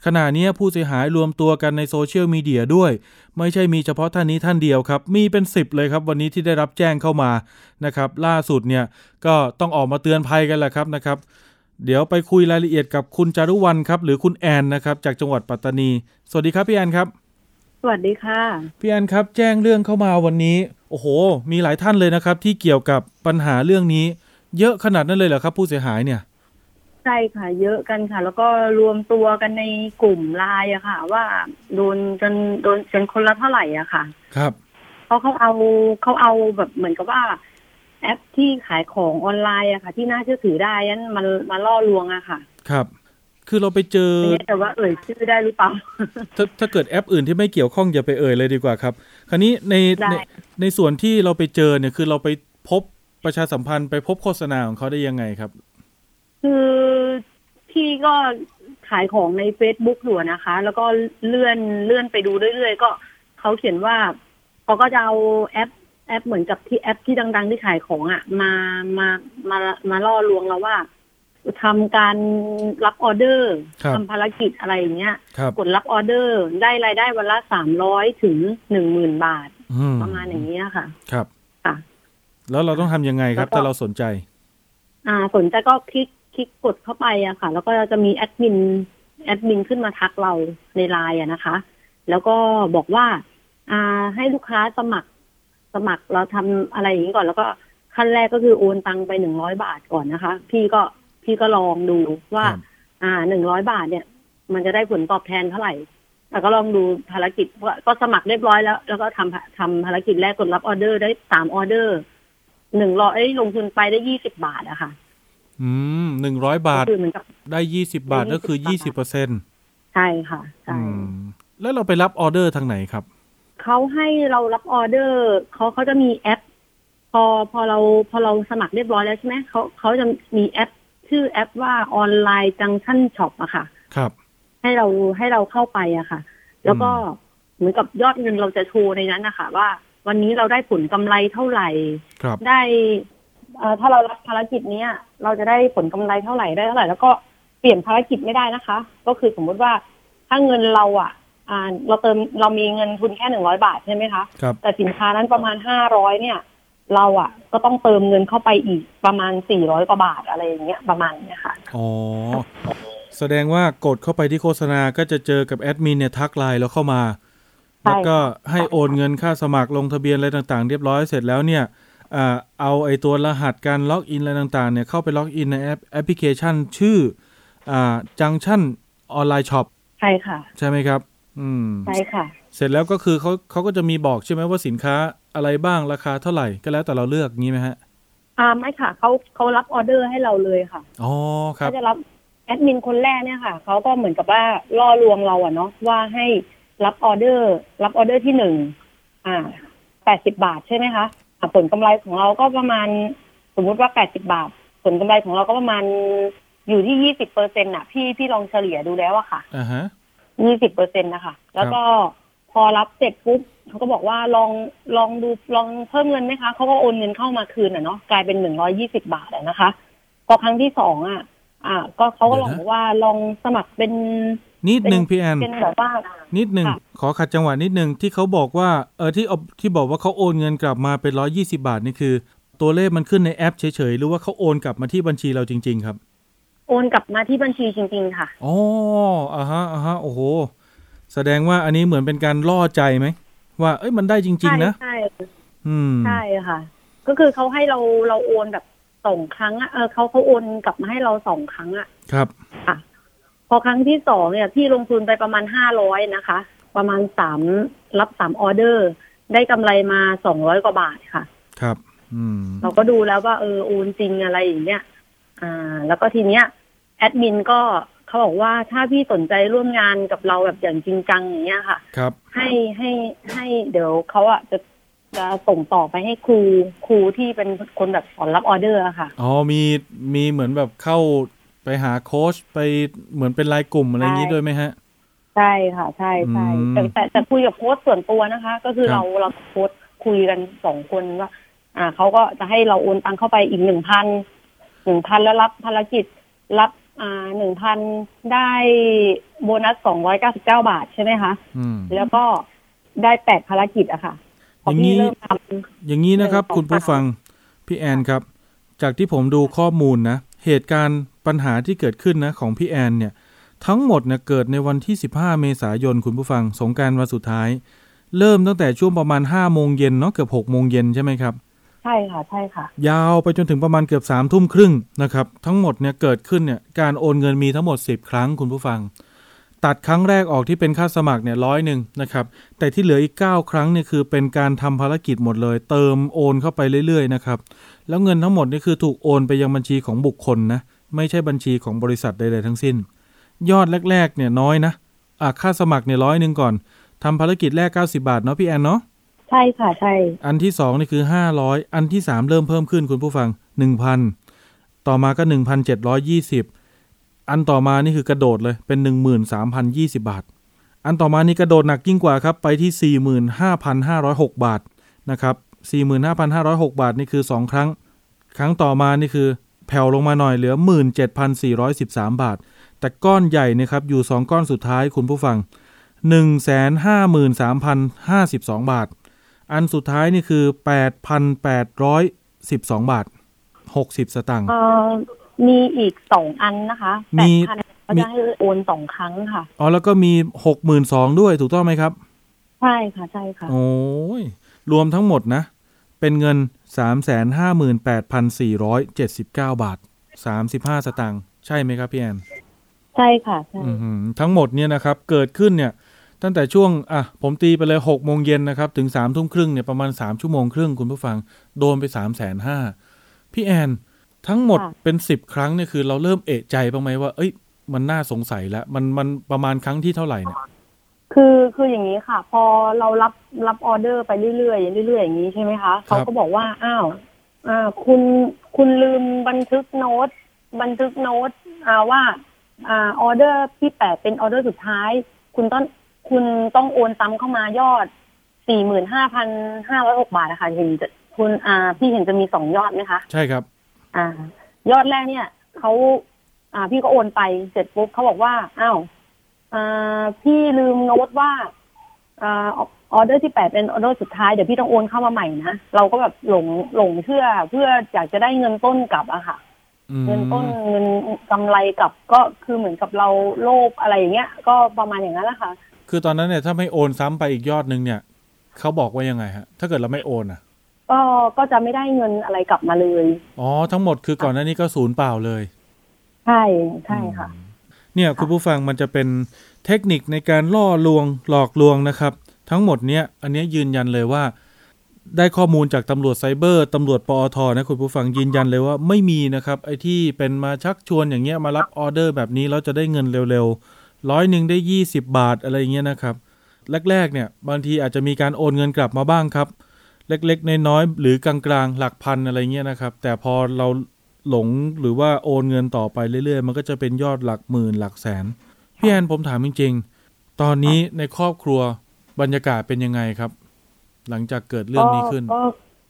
ขณะนี้ผู้เสียหายรวมตัวกันในโซเชียลมีเดียด้วย ไม่ใช่มีเฉพาะท่านนี้ท่านเดียวครับ มีเป็น 10 เลยครับ วันนี้ที่ได้รับแจ้งเข้ามานะครับ ล่าสุดเนี่ยก็ต้องออกมาเตือนภัยกันแหละครับนะครับเดี๋ยวไปคุยรายละเอียดกับคุณจารุวรรณครับหรือคุณแอนนะครับจากจังหวัดปัตตานี สวัสดีครับพี่แอนครับ วัสดีค่ะ พี่แอนครับ แจ้งเรื่องเข้ามาวันนี้ โอ้โห มีหลายท่านเลยนะครับ ที่เกี่ยวกับปัญหาเรื่องนี้ เยอะขนาดนั้นเลยเหรอครับ ผู้เสียหายเนี่ย ใช่ค่ะ เยอะกันค่ะ แล้วก็รวมตัวกันในกลุ่มไลน์อะค่ะ ว่าโดนจนโดนจนคนละเท่าไหร่อะค่ะ ครับเพราะเขาเอาเขาเอาแบบเหมือนกับว่า แอปที่ขายของออนไลน์อะค่ะ ที่น่าเชื่อถือได้นั้นมันมาล่อลวงอะค่ะ ครับ คือเราไปเจอไม่แน่ใจว่าเอ่ยชื่อได้หรือเปล่าถ้าถ้าเกิดแอปอื่นที่ไม่เกี่ยวข้องอย่าไปเอ่ยเลยดีกว่าครับ คราวนี้ในได้ในในส่วนที่เราไปเจอเนี่ยคือเราไปพบประชาสัมพันธ์ไปพบโฆษณาของเขาได้ยังไงครับ คือพี่ก็ขายของใน Facebook อยู่นะคะ แล้วก็เลื่อนเลื่อนไปดูเรื่อยๆ ก็เขาเขียนว่าเขาก็จะเอาแอปแอปเหมือนกับที่แอปที่ดัง ๆ ที่ขายของอะ่ะ มามามามาล่อลวงเราว่า ทำการรับออเดอร์ครับทำภารกิจอะไรอย่างเงี้ย ครับ กดรับออเดอร์ ได้รายได้วันละสามร้อยถึงหนึ่งหมื่นบาท อืมประมาณอย่างเนี้ยค่ะ ครับค่ะ แล้วเราต้องทำยังไงครับแล้วก็ ถ้าเราสนใจ อ่าสนใจก็คลิกคลิกกดเข้าไปอะค่ะ แล้วก็จะมีแอดมินแอดมินขึ้นมาทักเราในไลน์อะนะคะ แล้วก็บอกว่า อ่าให้ลูกค้าสมัครสมัครเราทำอะไรอย่างนี้ก่อน แล้วก็ขั้นแรกก็คือโอนตังไปหนึ่งร้อยบาทก่อนนะคะ พี่ก็ พี่ก็ลองดูว่าครับอ่าหนึ่งร้อยบาทเนี่ย มันจะได้ผลตอบแทนเท่าไหร่แต่ก็ลองดูภารกิจว่าก็สมัครเรียบร้อยแล้ว แล้วก็ทำทำภารกิจแรกกดรับออเดอร์ได้สามออเดอร์หนึ่งร้อยลงทุนไปได้ยี่สิบบาทอะค่ะ อืมหนึ่งร้อยบาทก็คือเหมือนกับได้ยี่สิบบาทได้ก็คือยี่สิบ20เปอร์เซ็นต์ใช่ค่ะใช่แล้วเราไปรับออเดอร์ทางไหนครับเขาให้เรารับออเดอร์เขาเขาจะมีแอป พอพอเราพอเราสมัครเรียบร้อยแล้วใช่ไหมเขาเขาจะมีแอป ชื่อแอปว่า Online Junction Shop อะค่ะ ครับ ให้เราให้เราเข้าไปอะค่ะ แล้วก็อืมเหมือนกับยอดเงินเราจะโชว์ในนั้นนะคะว่า วันนี้เราได้ผลกำไรเท่าไหร่ครับได้เอ่อถ้าเรารับภารกิจเนี้ย เราจะได้ผลกำไรเท่าไหร่ได้เท่าไหร่แล้วก็เปลี่ยนภารกิจไม่ได้นะคะ ก็คือสมมุติว่าถ้าเงินเราอะอ่าเราเติมเรามีเงินทุนแค่หนึ่งร้อยบาทใช่ไหมคะครับแต่สินค้านั้นประมาณห้าร้อยเนี่ย เราอะ ก็ต้องเติมเงินเข้าไปอีกประมาณสี่ร้อยกว่าบาทอะไรอย่างเงี้ยประมาณเนี้ยค่ะอ๋อแสดงว่ากดเข้าไปที่โฆษณาก็จะเจอกับแอดมินเนี่ยทักไลน์แล้วเข้ามาใช่แล้วก็ให้โอนเงินค่าสมัครลงทะเบียนอะไรต่างๆ เรียบร้อยเสร็จแล้วเนี่ยอ่าเอาไอตัวรหัสการ login อะไรต่างๆเนี่ยเข้าไป login ในแอปแอปพลิเคชันชื่ออ่า Junction Online Shop ใช่ค่ะ ใช่ไหมครับ อืมใช่ค่ะ เสร็จแล้วก็คือเขาเขาก็จะมีบอกใช่ไหมว่าสินค้า อะไรบ้างราคาเท่าไหร่ก็แล้วแต่เราเลือกงี้ไหมฮะอ่าไม่ค่ะเขาเขารับออเดอร์ให้เราเลยค่ะอ๋อครับเขาจะรับแอดมินคนแรกเนี่ยค่ะเขาก็เหมือนกับว่าล่อลวงเราอะเนาะว่าให้รับออเดอร์ รับออเดอร์ที่หนึ่งอ่าแปดสิบาทใช่ไหมคะอะผลกำไรของเราก็ประมาณสมมุติว่าแปดสิบาท ผลกำไรของเราก็ประมาณอยู่ที่ยี่สิบเปอร์เซ็นต์ะพี่พี่ลองเฉลี่ยดูแล้วอะค่ะอ่าฮะยี่สิบเปอร์เซ็นต์นะคะ แล้วก็พอรับเสร็จปุ๊บ เขาก็บอกว่าลองลองดูลองเพิ่มเงินไหมคะเขาก็โอนเงินเข้ามาคืนอะเนาะกลายเป็นหนึ่งร้อยี่สิบาทอะนะคะพอครั้งที่สองอะ อ่า ก็เขาก็ลองบอกว่าลองสมัครเป็นนิดหนึ่งพี่แอนเป็นแบบว่านิดหนึ่งค่ะขอขัดจังหวะนิดหนึ่งที่เขาบอกว่าเออที่เอาที่บอกว่าเขาโอนเงินกลับมาเป็นร้อยี่สิบาทนี่คือ ตัวเลขมันขึ้นในแอปเฉยๆหรือว่าเขาโอนกลับมาที่บัญชีเราจริง ๆ ครับ โอนกลับมาที่บัญชีจริง ๆ ค่ะอ๋ออ่าฮะอ่าฮะโอ้โหแสดงว่าอันนี้เหมือนเป็นการล่อใจไหม ว่าเอ้ยมันได้จริง ๆ นะใช่อืมใช่ใช่ค่ะ ก็คือเขาให้เราเราโอนแบบสองครั้งอะเออเขาเขาโอนกลับมาให้เราสองครั้งอะครับค่ะ พอครั้งที่สองเนี่ยพี่ลงทุนไปประมาณห้าร้อยนะคะ ประมาณสามรับสามออเดอร์ ได้กำไรมาสองร้อยกว่าบาทค่ะ ครับ อืม เราก็ดูแล้วว่าเออโอนจริงอะไรอย่างเงี้ยอ่า แล้วก็ทีเนี้ยแอดมินก็ เขาบอกว่าถ้าพี่สนใจร่วมงานกับเราแบบอย่างจริงจังอย่างเงี้ยค่ะ ครับ ให้ให้ให้เดี๋ยวเขาอะจะจะส่งต่อไปให้ครูครูที่เป็นคนแบบสอนรับออเดอร์อะค่ะ อ๋อมีมีเหมือนแบบเข้าไปหาโค้ชไปเหมือนเป็นรายกลุ่มอะไรอย่างนี้ใช่ด้วยไหมฮะ ใช่ค่ะ ใช่ใช่อืมแต่แต่แต่คุยกับโค้ชส่วนตัวนะคะ ก็คือครับเราเราโค้ชคุยกันสองคนว่า อ่าเขาก็จะให้เราโอนตังเข้าไปอีกหนึ่งพันหนึ่งพันแล้วรับภารกิจรับ อ่าหนึ่งพันได้โบนัสสองร้อยเก้าสิบเก้าบาทใช่ไหมคะอืมแล้วก็ได้แปดภารกิจอะค่ะพออย่างนี้พี่เริ่มทอย่างนี้นะครับหนึ่งสองคุณผู้ฟัง พี่แอนครับ จากที่ผมดูข้อมูลนะ เหตุการณ์ปัญหาที่เกิดขึ้นนะ ของพี่แอนเนี่ย ทั้งหมดเนี่ยเกิดในวันที่ 15 เมษายนคุณผู้ฟัง สงกรารวันสุดท้าย เริ่มตั้งแต่ช่วงประมาณ5โมงเย็นเนาะเกือบ6โมงเย็นใช่ไหมครับำใช่ค่ะใช่ค่ะ ยาวไปจนถึงประมาณเกือบ3ามทุ่มครึ่งนะครับ ทั้งหมดเนี่ยเกิดขึ้นเนี่ยการโอนเงินมีทั้งหมด10ครั้งคุณผู้ฟัง ตัดครั้งแรกออกที่เป็นค่าสมัครเนี่ยร้อยหนึ่งนะครับ แต่ที่เหลืออีก9ครั้งเนี่ยคือเป็นการทำภารกิจหมดเลย เติมโอนเข้าไปเรื่อยๆนะครับแล้วเงินทั้งหมดนี่คือถูกโอนไปยังบัญชีของบุคคลนะไม่ใช่บัญชีของบริษัทใดๆทั้งสิ้น ยอดแรกๆเนี่ยน้อยนะอะค่าสมัครเนี่ยร้อยหนึ่งก่อนทำภารกิจแรก 90 บาทเนาะพี่แอนเนาะ ใช่ค่ะใช่ อันที่สองนี่คือห้าร้อยอันที่สามเริ่มเพิ่มขึ้นคุณผู้ฟังหนึ่งพันต่อมาก็หนึ่งพันเจ็ดร้อยยี่สิบอันต่อมานี่คือกระโดดเลยเป็นหนึ่งหมื่นสามพันยี่สิบาท อันต่อมานี่กระโดดหนักยิ่งกว่าครับ ไปที่สี่หมื่นห้าพันห้าร้อยหกบาทนะครับสี่หมื่นห้าพันห้าร้อยหกบาทนี่คือสองครั้ง ครั้งต่อมานี่คือแผ่วลงมาหน่อยเหลือหมื่นเจ็ดพันสี่ร้อยสิบสามบาท แต่ก้อนใหญ่นะครับอยู่สองก้อนสุดท้ายคุณผู้ฟังหนึ่งแสนห้าหมื่นสามพันห้าสิบสองบาท อันสุดท้ายนี่คือ8,812บาท60สตางค์เอ่อมีอีกสองอันนะคะแปมีดพันก็จะให้โอนสองครั้งค่ะ อ๋อแล้วก็มี62,000ด้วยถูกต้องไหมครับ ใช่ค่ะใช่ค่ะ โอ้ยรวมทั้งหมดนะ เป็นเงิน358,479บาท35สตางค์ใช่ไหมครับพี่แอน ใช่ค่ะใช่อือหือทั้งหมดเนี่ยนะครับ เกิดขึ้นเนี่ย ตั้งแต่ช่วงอะผมตีไปเลย6โมงเย็นนะครับ ถึง3ทุ่มครึ่งเนี่ยประมาณ3ชั่วโมงครึ่งคุณผู้ฟังโดนไป3 5 0 0 0พี่แอนทั้งหมดเป็น10ครั้งเนี่ยคือเราเริ่มเอะใจบ้างไหมว่า เอ้ย มันน่าสงสัยแล้ว มันมันประมาณครั้งที่เท่าไหร่เนี่ยคือคืออย่างนี้ค่ะ พอเรารับรับออเดอร์ไปเรื่อยๆเรื่อยๆอย่างนี้ใช่ไหมคะเขาก็บอกว่าอ้าวอ่าคุณคุณลืมบันทึกโน้ต บันทึกโน้ตอ่าว่าอ่าออเดอร์ที่แปดเป็นออเดอร์สุดท้าย คุณต้อง คุณต้องโอนซ้ำเข้ามายอดสี่หมื่นห้าพันห้าร้อยหกบาทนะคะเห็นจะคุณอ่าพี่เห็นจะมีสองยอดไหมคะใช่ครับ อ่า ยอดแรกเนี่ยเขาอ่า พี่ก็โอนไปเสร็จปุ๊บเขาบอกว่าอ้าวอ่าพี่ลืมโน้ตว่าอ่าออเดอร์ที่แปดเป็นออเดอร์สุดท้ายเดี๋ยวพี่ต้องโอนเข้ามาใหม่นะเราก็แบบหลงหลงเชื่อเพื่ออยากจะได้เงินต้นกลับอะค่ะอืมเงินต้นเงินกำไรกลับก็คือเหมือนกับเราโลภอะไรอย่างเงี้ย ก็ประมาณอย่างนั้นแหละค่ะ คือตอนนั้นเนี่ยถ้าไม่โอนซ้ำไปอีกยอดหนึ่งเนี่ยเขาบอกว่ายังไงฮะ ถ้าเกิดเราไม่โอนอะ ก็ก็จะไม่ได้เงินอะไรกลับมาเลย อ๋อ ทั้งหมดคือก่อนหน้านี้ก็ศูนย์เปล่าเลย ใช่ใช่ค่ะ เนี่ยคุณผู้ฟังมันจะเป็นเทคนิคในการล่อลวงหลอกลวงนะครับ ทั้งหมดเนี้ยอันเนี้ยยืนยันเลยว่า ได้ข้อมูลจากตำรวจไซเบอร์ตำรวจปอทนะคุณผู้ฟังยืนยันเลยว่าไม่มีนะครับ ไอ้ที่เป็นมาชักชวนอย่างเงี้ยมารับออเดอร์แบบนี้แล้วจะได้เงินเร็วๆ ร้อยหนึ่งได้ยี่สิบบาทอะไรอย่างเงี้ยนะครับ แรกๆเนี่ยบางทีอาจจะมีการโอนเงินกลับมาบ้างครับ เล็กๆน้อยๆหรือกลางๆ หลักพันอะไรเงี้ยนะครับ แต่พอเราหลงหรือว่าโอนเงินต่อไปเรื่อยๆ มันก็จะเป็นยอดหลักหมื่นหลักแสน พี่แอนผมถามจริงๆ ตอนนี้ในครอบครัวบรรยากาศเป็นยังไงครับ หลังจากเกิดเรื่องนี้ขึ้นก็ก็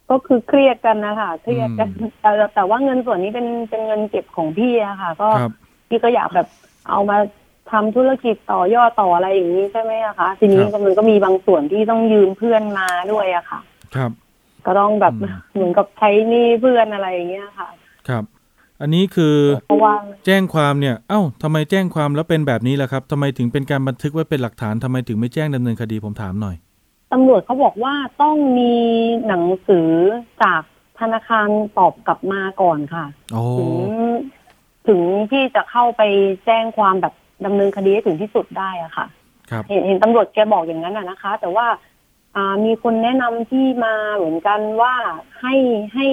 ก็คือเครียดกันนะคะเครียดกันอืมแต่แต่ว่าเงินส่วนนี้เป็นเป็นเงินเก็บของพี่อะค่ะ ก็ครับพี่ก็อยากแบบเอามา ทำธุรกิจต่อยอดต่ออะไรอย่างนี้ใช่ไหมอะคะ ทีนี้ครับมันก็มีบางส่วนที่ต้องยืมเพื่อนมาด้วยอะค่ะ ครับ ก็ต้องแบบอืมเหมือนกับใช้หนี้เพื่อนอะไรอย่างเงี้ยค่ะ ครับ อันนี้คือเพราะว่าแจ้งความเนี่ย เอ้าทำไมแจ้งความแล้วเป็นแบบนี้ล่ะครับทำไมถึงเป็นการบันทึกไว้เป็นหลักฐานทำไมถึงไม่แจ้งดำเนินคดีผมถามหน่อยตำรวจเขาบอกว่าต้องมีหนังสือจากธนาคารตอบกลับมาก่อนค่ะโอ้ถึงถึงที่จะเข้าไปแจ้งความแบบ ดำเนินคดีให้ถึงที่สุดได้อะค่ะครับเห็นเห็นตำรวจแกบอกอย่างนั้นอะนะคะ แต่ว่าอ่ามีคนแนะนำที่มาเหมือนกันว่าให้ให้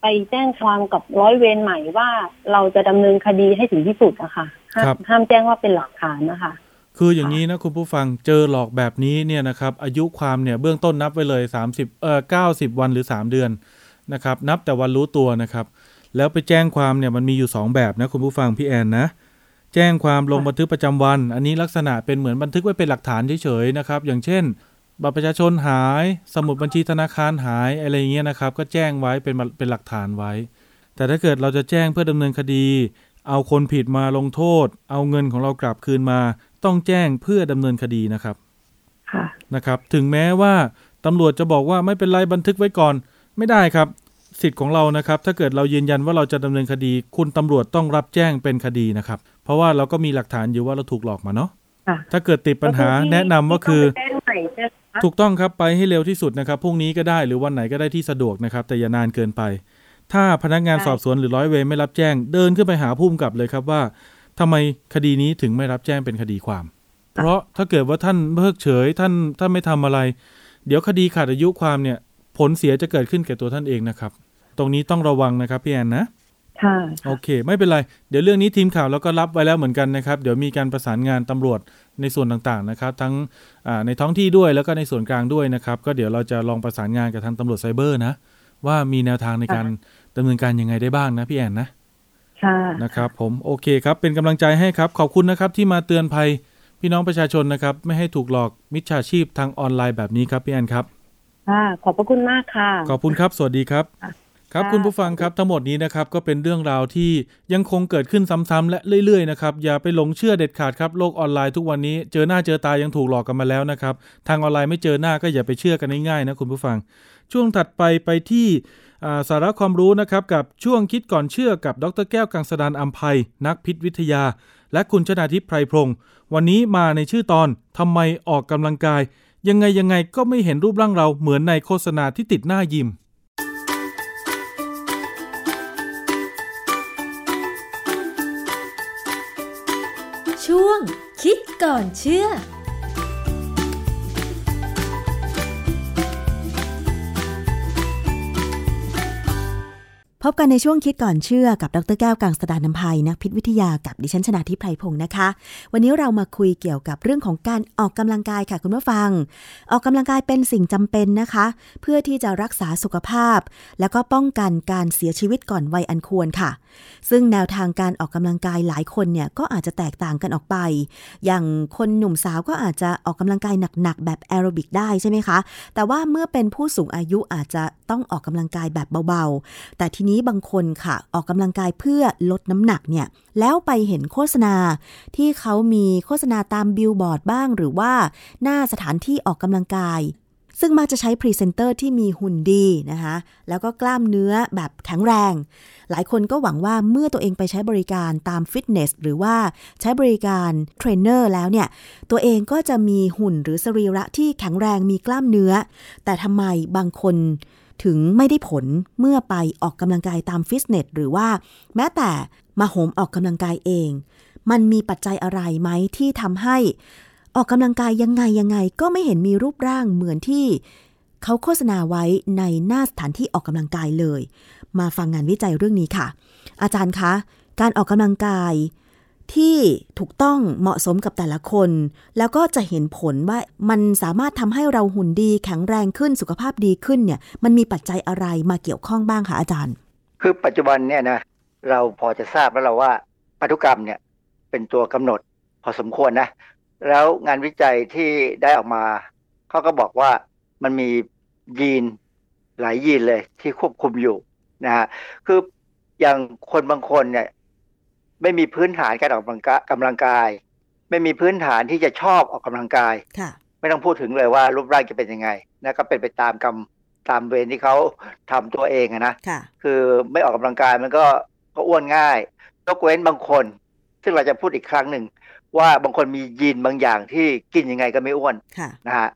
ไปแจ้งความกับร้อยเวรใหม่ว่าเราจะดำเนินคดีให้ถึงที่สุดอะค่ะห้ามครับห้ามแจ้งว่าเป็นหลักฐานนะคะ คืออย่างนี้นะคุณผู้ฟังเจอหลอกแบบนี้เนี่ยนะครับอายุความเนี่ยเบื้องต้นนับไว้เลย30เอ่อ90 วันหรือ 3 เดือนนะครับ นับแต่วันรู้ตัวนะครับ แล้วไปแจ้งความเนี่ยมันมีอยู่ 2 แบบนะคุณผู้ฟังพี่แอนนะ แจ้งความลงบันทึกประจำวัน อันนี้ลักษณะเป็นเหมือนบันทึกไว้เป็นหลักฐานเฉยๆนะครับ อย่างเช่น บัตรประชาชนหาย สมุดบัญชีธนาคารหายอะไรอย่างเงี้ยนะครับ ก็แจ้งไว้เป็นเป็นหลักฐานไว้ แต่ถ้าเกิดเราจะแจ้งเพื่อดำเนินคดี เอาคนผิดมาลงโทษ เอาเงินของเรากลับคืนมา ต้องแจ้งเพื่อดำเนินคดีนะครับค่ะนะครับ ถึงแม้ว่าตำรวจจะบอกว่าไม่เป็นไรบันทึกไว้ก่อน ไม่ได้ครับ สิทธิ์ของเรานะครับ ถ้าเกิดเรายืนยันว่าเราจะดำเนินคดี คุณตำรวจต้องรับแจ้งเป็นคดีนะครับเพ ราะว่าเราก็มีหลักฐานอยู่ว่าเราถูกหลอกมาเนาะค่ะถ้าเกิดติดปัญหาแนะนำว่าคือที่ต้องไปแจ้งใหม่ใช่ไหมคะถูกต้องครับไปให้เร็วที่สุดนะครับพรุ่งนี้ก็ได้หรือวันไหนก็ได้ที่สะดวกนะครับ แต่อย่านานเกินไป ถ้าพนักงานสอบสวนหรือร้อยเวรไม่รับแจ้ง เดินขึ้นไปหาผู้กำกับเลยครับว่าทำไมคดีนี้ถึงไม่รับแจ้งเป็นคดีความ เพราะถ้าเกิดว่าท่านเพิกเฉยท่านท่านไม่ทำอะไร เดี๋ยวคดีขาดอายุความเนี่ย ผลเสียจะเกิดขึ้นแก่ตัวท่านเองนะครับ ตรงนี้ต้องระวังนะครับพี่แอนนะ ค่ะโอเค ไม่เป็นไร เดี๋ยวเรื่องนี้ทีมข่าวเราก็รับไว้แล้วเหมือนกันนะครับ เดี๋ยวมีการประสานงานตำรวจในส่วนต่างๆนะครับ ทั้งอ่าในท้องที่ด้วยแล้วก็ในส่วนกลางด้วยนะครับ ก็เดี๋ยวเราจะลองประสานงานกับทางตำรวจไซเบอร์นะ ว่ามีแนวทางในการดำเนินการยังไงได้บ้างนะพี่แอนนะค่ะนะครับผมโอเคครับเป็นกำลังใจให้ครับ ขอบคุณนะครับที่มาเตือนภัยพี่น้องประชาชนนะครับ ไม่ให้ถูกหลอกมิจฉาชีพทางออนไลน์แบบนี้ครับพี่แอนครับค่ะขอบพระคุณมากค่ะ ขอบคุณครับ สวัสดีครับ ค่ะครับค่ะคุณผู้ฟังครับทั้งหมดนี้นะครับก็เป็นเรื่องราวที่ยังคงเกิดขึ้นซ้ำๆและเรื่อยๆนะครับอย่าไปหลงเชื่อเด็ดขาดครับโลกออนไลน์ทุกวันนี้เจอหน้าเจอตายังถูกหลอกกันมาแล้วนะครับทางออนไลน์ไม่เจอหน้าก็อย่าไปเชื่อกันง่ายๆนะคุณผู้ฟัง ช่วงถัดไปไปที่อ่าสาระความรู้นะครับกับช่วงคิดก่อนเชื่อกับดรแก้วกังสดานอัมภัยนักพิษวิทยา และคุณชนาทิพย์ไพรพงศ์วันนี้มาในชื่อตอนทำไมออกกำลังกาย ยังไงยังไงก็ไม่เห็นรูปร่างเราเหมือนในโฆษณาที่ติดหน้ายิม ช่วงคิดก่อนเชื่อ บกันในช่วงคิดก่อนเชื่อกับดรแก้วกังสดานนภัยนักพิษวิทยากับดิฉันชนาทิพไพรพงศ์นะคะ วันนี้เรามาคุยเกี่ยวกับเรื่องของการออกกำลังกายค่ะคุณผู้ฟัง ออกกำลังกายเป็นสิ่งจำเป็นนะคะ เพื่อที่จะรักษาสุขภาพ แล้วก็ป้องกันการเสียชีวิตก่อนวัยอันควรค่ะ ซึ่งแนวทางการออกกำลังกายหลายคนเนี่ยก็อาจจะแตกต่างกันออกไป อย่างคนหนุ่มสาวก็อาจจะออกกำลังกายหนักๆแบบแอโรบิกได้ใช่ไหมคะแต่ว่าเมื่อเป็นผู้สูงอายุอาจจะต้องออกกำลังกายแบบเบาๆ แต่ทีนี้บางคนค่ะ ออกกำลังกายเพื่อลดน้ำหนักเนี่ย แล้วไปเห็นโฆษณาที่เขามีโฆษณาตามบิลบอร์ดบ้าง หรือว่าหน้าสถานที่ออกกำลังกาย ซึ่งมักจะใช้พรีเซนเตอร์ที่มีหุ่นดีนะคะ แล้วก็กล้ามเนื้อแบบแข็งแรง หลายคนก็หวังว่าเมื่อตัวเองไปใช้บริการตามฟิตเนสหรือว่าใช้บริการเทรนเนอร์แล้วเนี่ย ตัวเองก็จะมีหุ่นหรือสรีระที่แข็งแรงมีกล้ามเนื้อ แต่ทำไมบางคน ถึงไม่ได้ผลเมื่อไปออกกำลังกายตามฟิตเนสหรือว่า แม้แต่มาโหมออกกำลังกายเอง มันมีปัจจัยอะไรไหมที่ทำให้ออกกำลังกายยังไงยังไงก็ไม่เห็นมีรูปร่างเหมือนที่เขาโฆษณาไว้ในหน้าสถานที่ออกกำลังกายเลย มาฟังงานวิจัยเรื่องนี้ค่ะ อาจารย์คะ การออกกำลังกาย ที่ถูกต้องเหมาะสมกับแต่ละคน แล้วก็จะเห็นผลว่ามันสามารถทำให้เราหุ่นดีแข็งแรงขึ้นสุขภาพดีขึ้นเนี่ยมันมีปัจจัยอะไรมาเกี่ยวข้องบ้างคะอาจารย์ คือปัจจุบันเนี่ยนะเราพอจะทราบแล้วเราว่าพันธุกรรมเนี่ยเป็นตัวกำหนดพอสมควรนะ แล้วงานวิจัยที่ได้ออกมาเขาก็บอกว่ามันมียีนหลายยีนเลยที่ควบคุมอยู่นะฮะคืออย่างคนบางคนเนี่ย ไม่มีพื้นฐานการออกกำลังกายกำลังกาย ไม่มีพื้นฐานที่จะชอบออกกำลังกายค่ะไม่ต้องพูดถึงเลยว่ารูปร่างจะเป็นยังไงนะก็เป็นไปตามกรรมตามเวรที่เขาทำตัวเองอะนะค่ะคือไม่ออกกำลังกายมันก็ก็อ้วนง่ายยกเว้นบางคน ซึ่งเราจะพูดอีกครั้งหนึ่งว่าบางคนมียีนบางอย่างที่กินยังไงก็ไม่อ้วนค่ะนะฮะ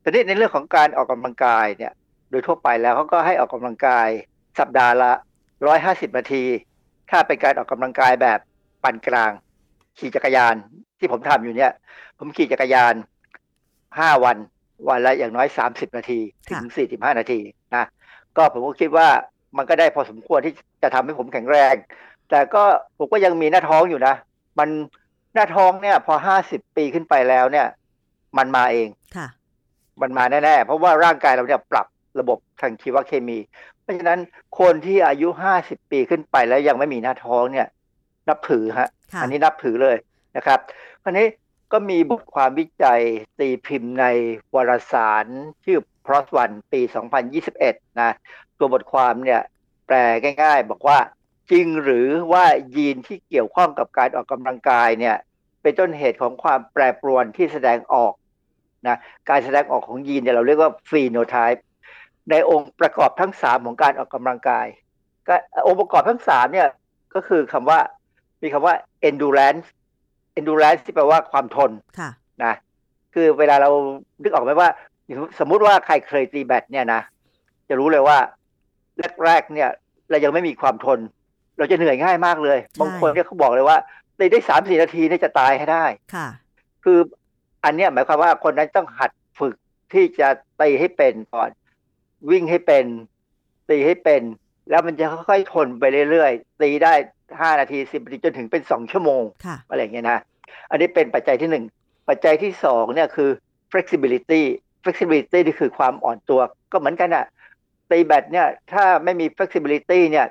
แต่นี่ในเรื่องของการออกกำลังกายเนี่ย โดยทั่วไปแล้วเขาก็ให้ออกกำลังกายสัปดาห์ละร้อยห้าสิบนาที ถ้าเป็นการออกกำลังกายแบบปานกลาง ขี่จักรยานที่ผมทำอยู่เนี่ย ผมขี่จักรยานห้าวันวันละอย่างน้อยสามสิบนาที ถึงสี่สิบห้านาทีนะก็ผมก็คิดว่ามันก็ได้พอสมควรที่จะทำให้ผมแข็งแรง แต่ก็ผมก็ยังมีหน้าท้องอยู่นะ มันหน้าท้องเนี่ย พอห้าสิบปีขึ้นไปแล้วเนี่ย มันมาเองค่ะ มันมาแน่ๆ เพราะว่าร่างกายเราเนี่ยปรับระบบทางชีวเคมี เพราะฉะนั้นคนที่อายุห้าสิบปีขึ้นไปแล้วยังไม่มีหน้าท้องเนี่ย นับถือฮะค่ะอันนี้นับถือเลยนะครับคราวนี้ก็มีบทความวิจัยตีพิมพ์ในวารสารชื่อ PLOS ONE ปี 2021 นะ ตัวบทความเนี่ยแปลง่าย ๆ บอกว่าจริงหรือว่ายีนที่เกี่ยวข้องกับการออกกำลังกายเนี่ยเป็นต้นเหตุของความแปรปรวนที่แสดงออกนะการแสดงออกของยีนเนี่ยเราเรียกว่าฟีโนไทป์ ในองค์ประกอบทั้งสามของการออกกำลังกายก็องค์ประกอบทั้งสามเนี่ยก็คือคำว่ามีคำว่า endurance endurance ที่แปลว่าความทนค่ะนะคือเวลาเรานึกออกไหมว่า สมมุติว่าใครเคยตีแบดเนี่ยนะจะรู้เลยว่าแรกๆเนี่ย เรายังไม่มีความทน เราจะเหนื่อยง่ายมากเลยใช่บางคนเนี่ยเขาบอกเลยว่าตีได้สามสี่นาทีเนี่ยจะตายให้ได้ค่ะ คืออันเนี้ยหมายความว่าคนนั้นต้องหัดฝึกที่จะตีให้เป็นก่อน วิ่งให้เป็น ตีให้เป็น แล้วมันจะค่อยๆทนไปเรื่อยๆ ตีได้ห้านาทีสิบนาทีจนถึงเป็นสองชั่วโมงค่ะอะไรอย่างเงี้ยนะ อันนี้เป็นปัจจัยที่หนึ่งปัจจัยที่สองเนี่ยคือ flexibility flexibility นี่คือความอ่อนตัว ก็เหมือนกันอะตีแบดเนี่ยถ้าไม่มี flexibility เนี่ย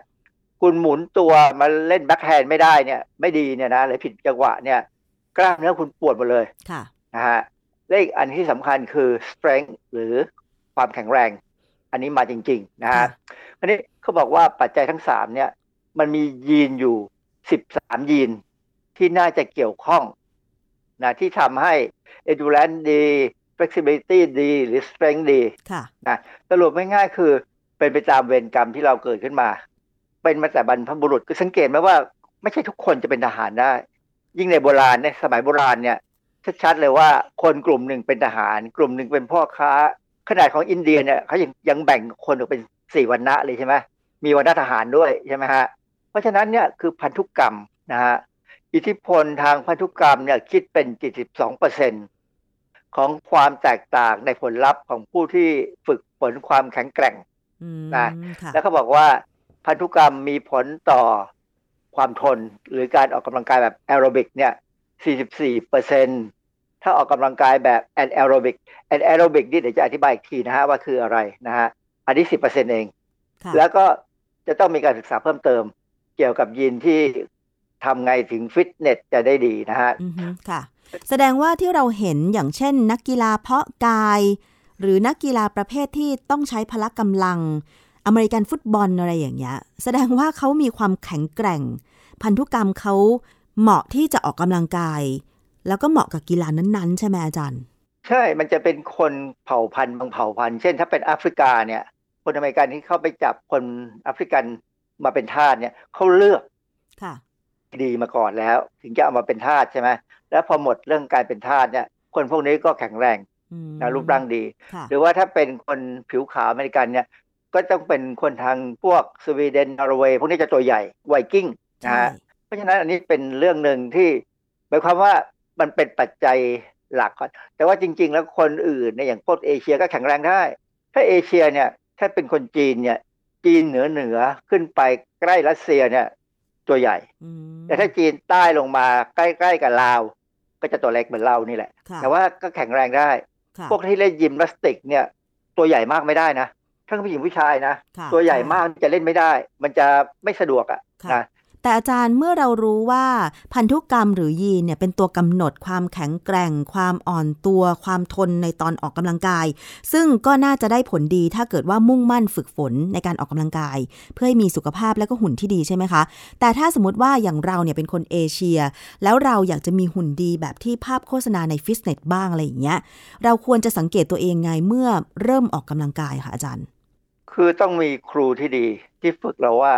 คุณหมุนตัวมาเล่นแบ็คแฮนด์ไม่ได้เนี่ย ไม่ดีเนี่ยนะหรือผิดจังหวะเนี่ย กล้ามเนื้อคุณปวดหมดเลยค่ะนะฮะและอีกอันที่สำคัญคือ strength หรือความแข็งแรง อันนี้มาจริงๆนะฮะค่ะอันนี้เขาบอกว่าปัจจัยทั้งสามเนี่ย มันมียีนอยู่สิบสามยีนที่น่าจะเกี่ยวข้องนะที่ทำให้ endurance ดี flexibility ดี หรือ strength ดีค่ะสรุปง่ายๆคือเป็นไปตามเวรกรรมที่เราเกิดขึ้นมา เป็นมาแต่บรรพบุรุษคือสังเกตไหมว่าไม่ใช่ทุกคนจะเป็นทหารได้ ยิ่งในโบราณในสมัยโบราณเนี่ยชัดๆเลยว่าคนกลุ่มหนึ่งเป็นทหาร กลุ่มหนึ่งเป็นพ่อค้า ขนาดของอินเดียเนี่ยเขายังยังแบ่งคนออกเป็นสี่วันณะเลยใช่ไหมมีวันณะทหารด้วยใช่ไหมฮะเพราะฉะนั้นเนี่ยคือพันธุกรรมนะฮะอิทธิพลทางพันธุกรรมเนี่ยคิดเป็น 72เปอร์เซ็นของความแตกต่างในผลลัพธ์ของผู้ที่ฝึกฝนความแข็งแกร่งอืมนะค่ะแล้วเขาบอกว่าพันธุกรรมมีผลต่อความทน หรือการออกกำลังกายแบบแอโรบิกเนี่ย 44เปอร์เซ็น ถ้าออกกำลังกายแบบ anaerobic anaerobic นี่เดี๋ยวจะอธิบายอีกทีนะฮะว่าคืออะไรนะฮะอันนี้10เปอร์เซ็นเองค่ะแล้วก็จะต้องมีการศึกษาเพิ่มเติม เกี่ยวกับยีนที่ทำไงถึงฟิตเนสจะได้ดีนะฮะอือฮึค่ะ แสดงว่าที่เราเห็นอย่างเช่น นักกีฬาเพาะกาย หรือนักกีฬาประเภทที่ต้องใช้พละกำลัง อเมริกันฟุตบอลอะไรอย่างเงี้ย แสดงว่าเขามีความแข็งแกร่ง พันธุกรรมเขาเหมาะที่จะออกกำลังกาย แล้วก็เหมาะกับกีฬานั้นๆ ใช่ไหมอาจารย์ ใช่ มันจะเป็นคนเผ่าพันธุ์บางเผ่าพันธุ์ เช่นถ้าเป็นแอฟริกาเนี่ย คนอเมริกันที่เข้าไปจับคนแอฟริกันมาเป็นทาสเนี่ยเขาเลือกค่ะดีมาก่อนแล้ว ถึงจะเอามาเป็นทาสใช่ไหมแล้วพอหมดเรื่องการเป็นทาสเนี่ยคนพวกนี้ก็แข็งแรงอืมนะรูปร่างดีค่ะหรือว่าถ้าเป็นคนผิวขาวอเมริกันเนี่ยก็ต้องเป็นคนทางพวกสวีเดนนอร์เวย์พวกนี้จะตัวใหญ่ไวกิ้งนะใช่ฮะเพราะฉะนั้นอันนี้เป็นเรื่องหนึ่งที่หมายความว่า มันเป็นปัจจัยหลักก่อนแต่ว่าจริง ๆ แล้วคนอื่นในอย่างพวกเอเชียก็แข็งแรงได้ ถ้าเอเชียเนี่ยถ้าเป็นคนจีนเนี่ยจีนเหนือเหนือขึ้นไปใกล้รัสเซียเนี่ยตัวใหญ่อืมแต่ถ้าจีนใต้ลงมาใกล้ๆกับลาว ก็จะตัวเล็กเหมือนเรานี่แหละค่ะแต่ว่าก็แข็งแรงได้ค่ะพวกที่เล่นยิมนาสติกเนี่ย ตัวใหญ่มากไม่ได้นะทั้งผู้หญิงผู้ชายนะค่ะตัวใหญ่ช่มากจะเล่นไม่ได้ มันจะไม่สะดวกอะค่ะนะ แต่อาจารย์เมื่อเรารู้ว่าพันธุกรรมหรือยีนเนี่ยเป็นตัวกำหนดความแข็งแกร่ง ความอ่อนตัว ความทนในตอนออกกำลังกาย ซึ่งก็น่าจะได้ผลดีถ้าเกิดว่ามุ่งมั่นฝึกฝนในการออกกำลังกาย เพื่อให้มีสุขภาพและก็หุ่นที่ดีใช่ไหมคะ แต่ถ้าสมมติว่าอย่างเราเนี่ยเป็นคนเอเชีย แล้วเราอยากจะมีหุ่นดีแบบที่ภาพโฆษณาในฟิตเนสบ้างอะไรอย่างเงี้ยเราควรจะสังเกตตัวเองไงเมื่อเริ่มออกกำลังกายค่ะอาจารย์ คือต้องมีครูที่ดีที่ฝึกเราว่า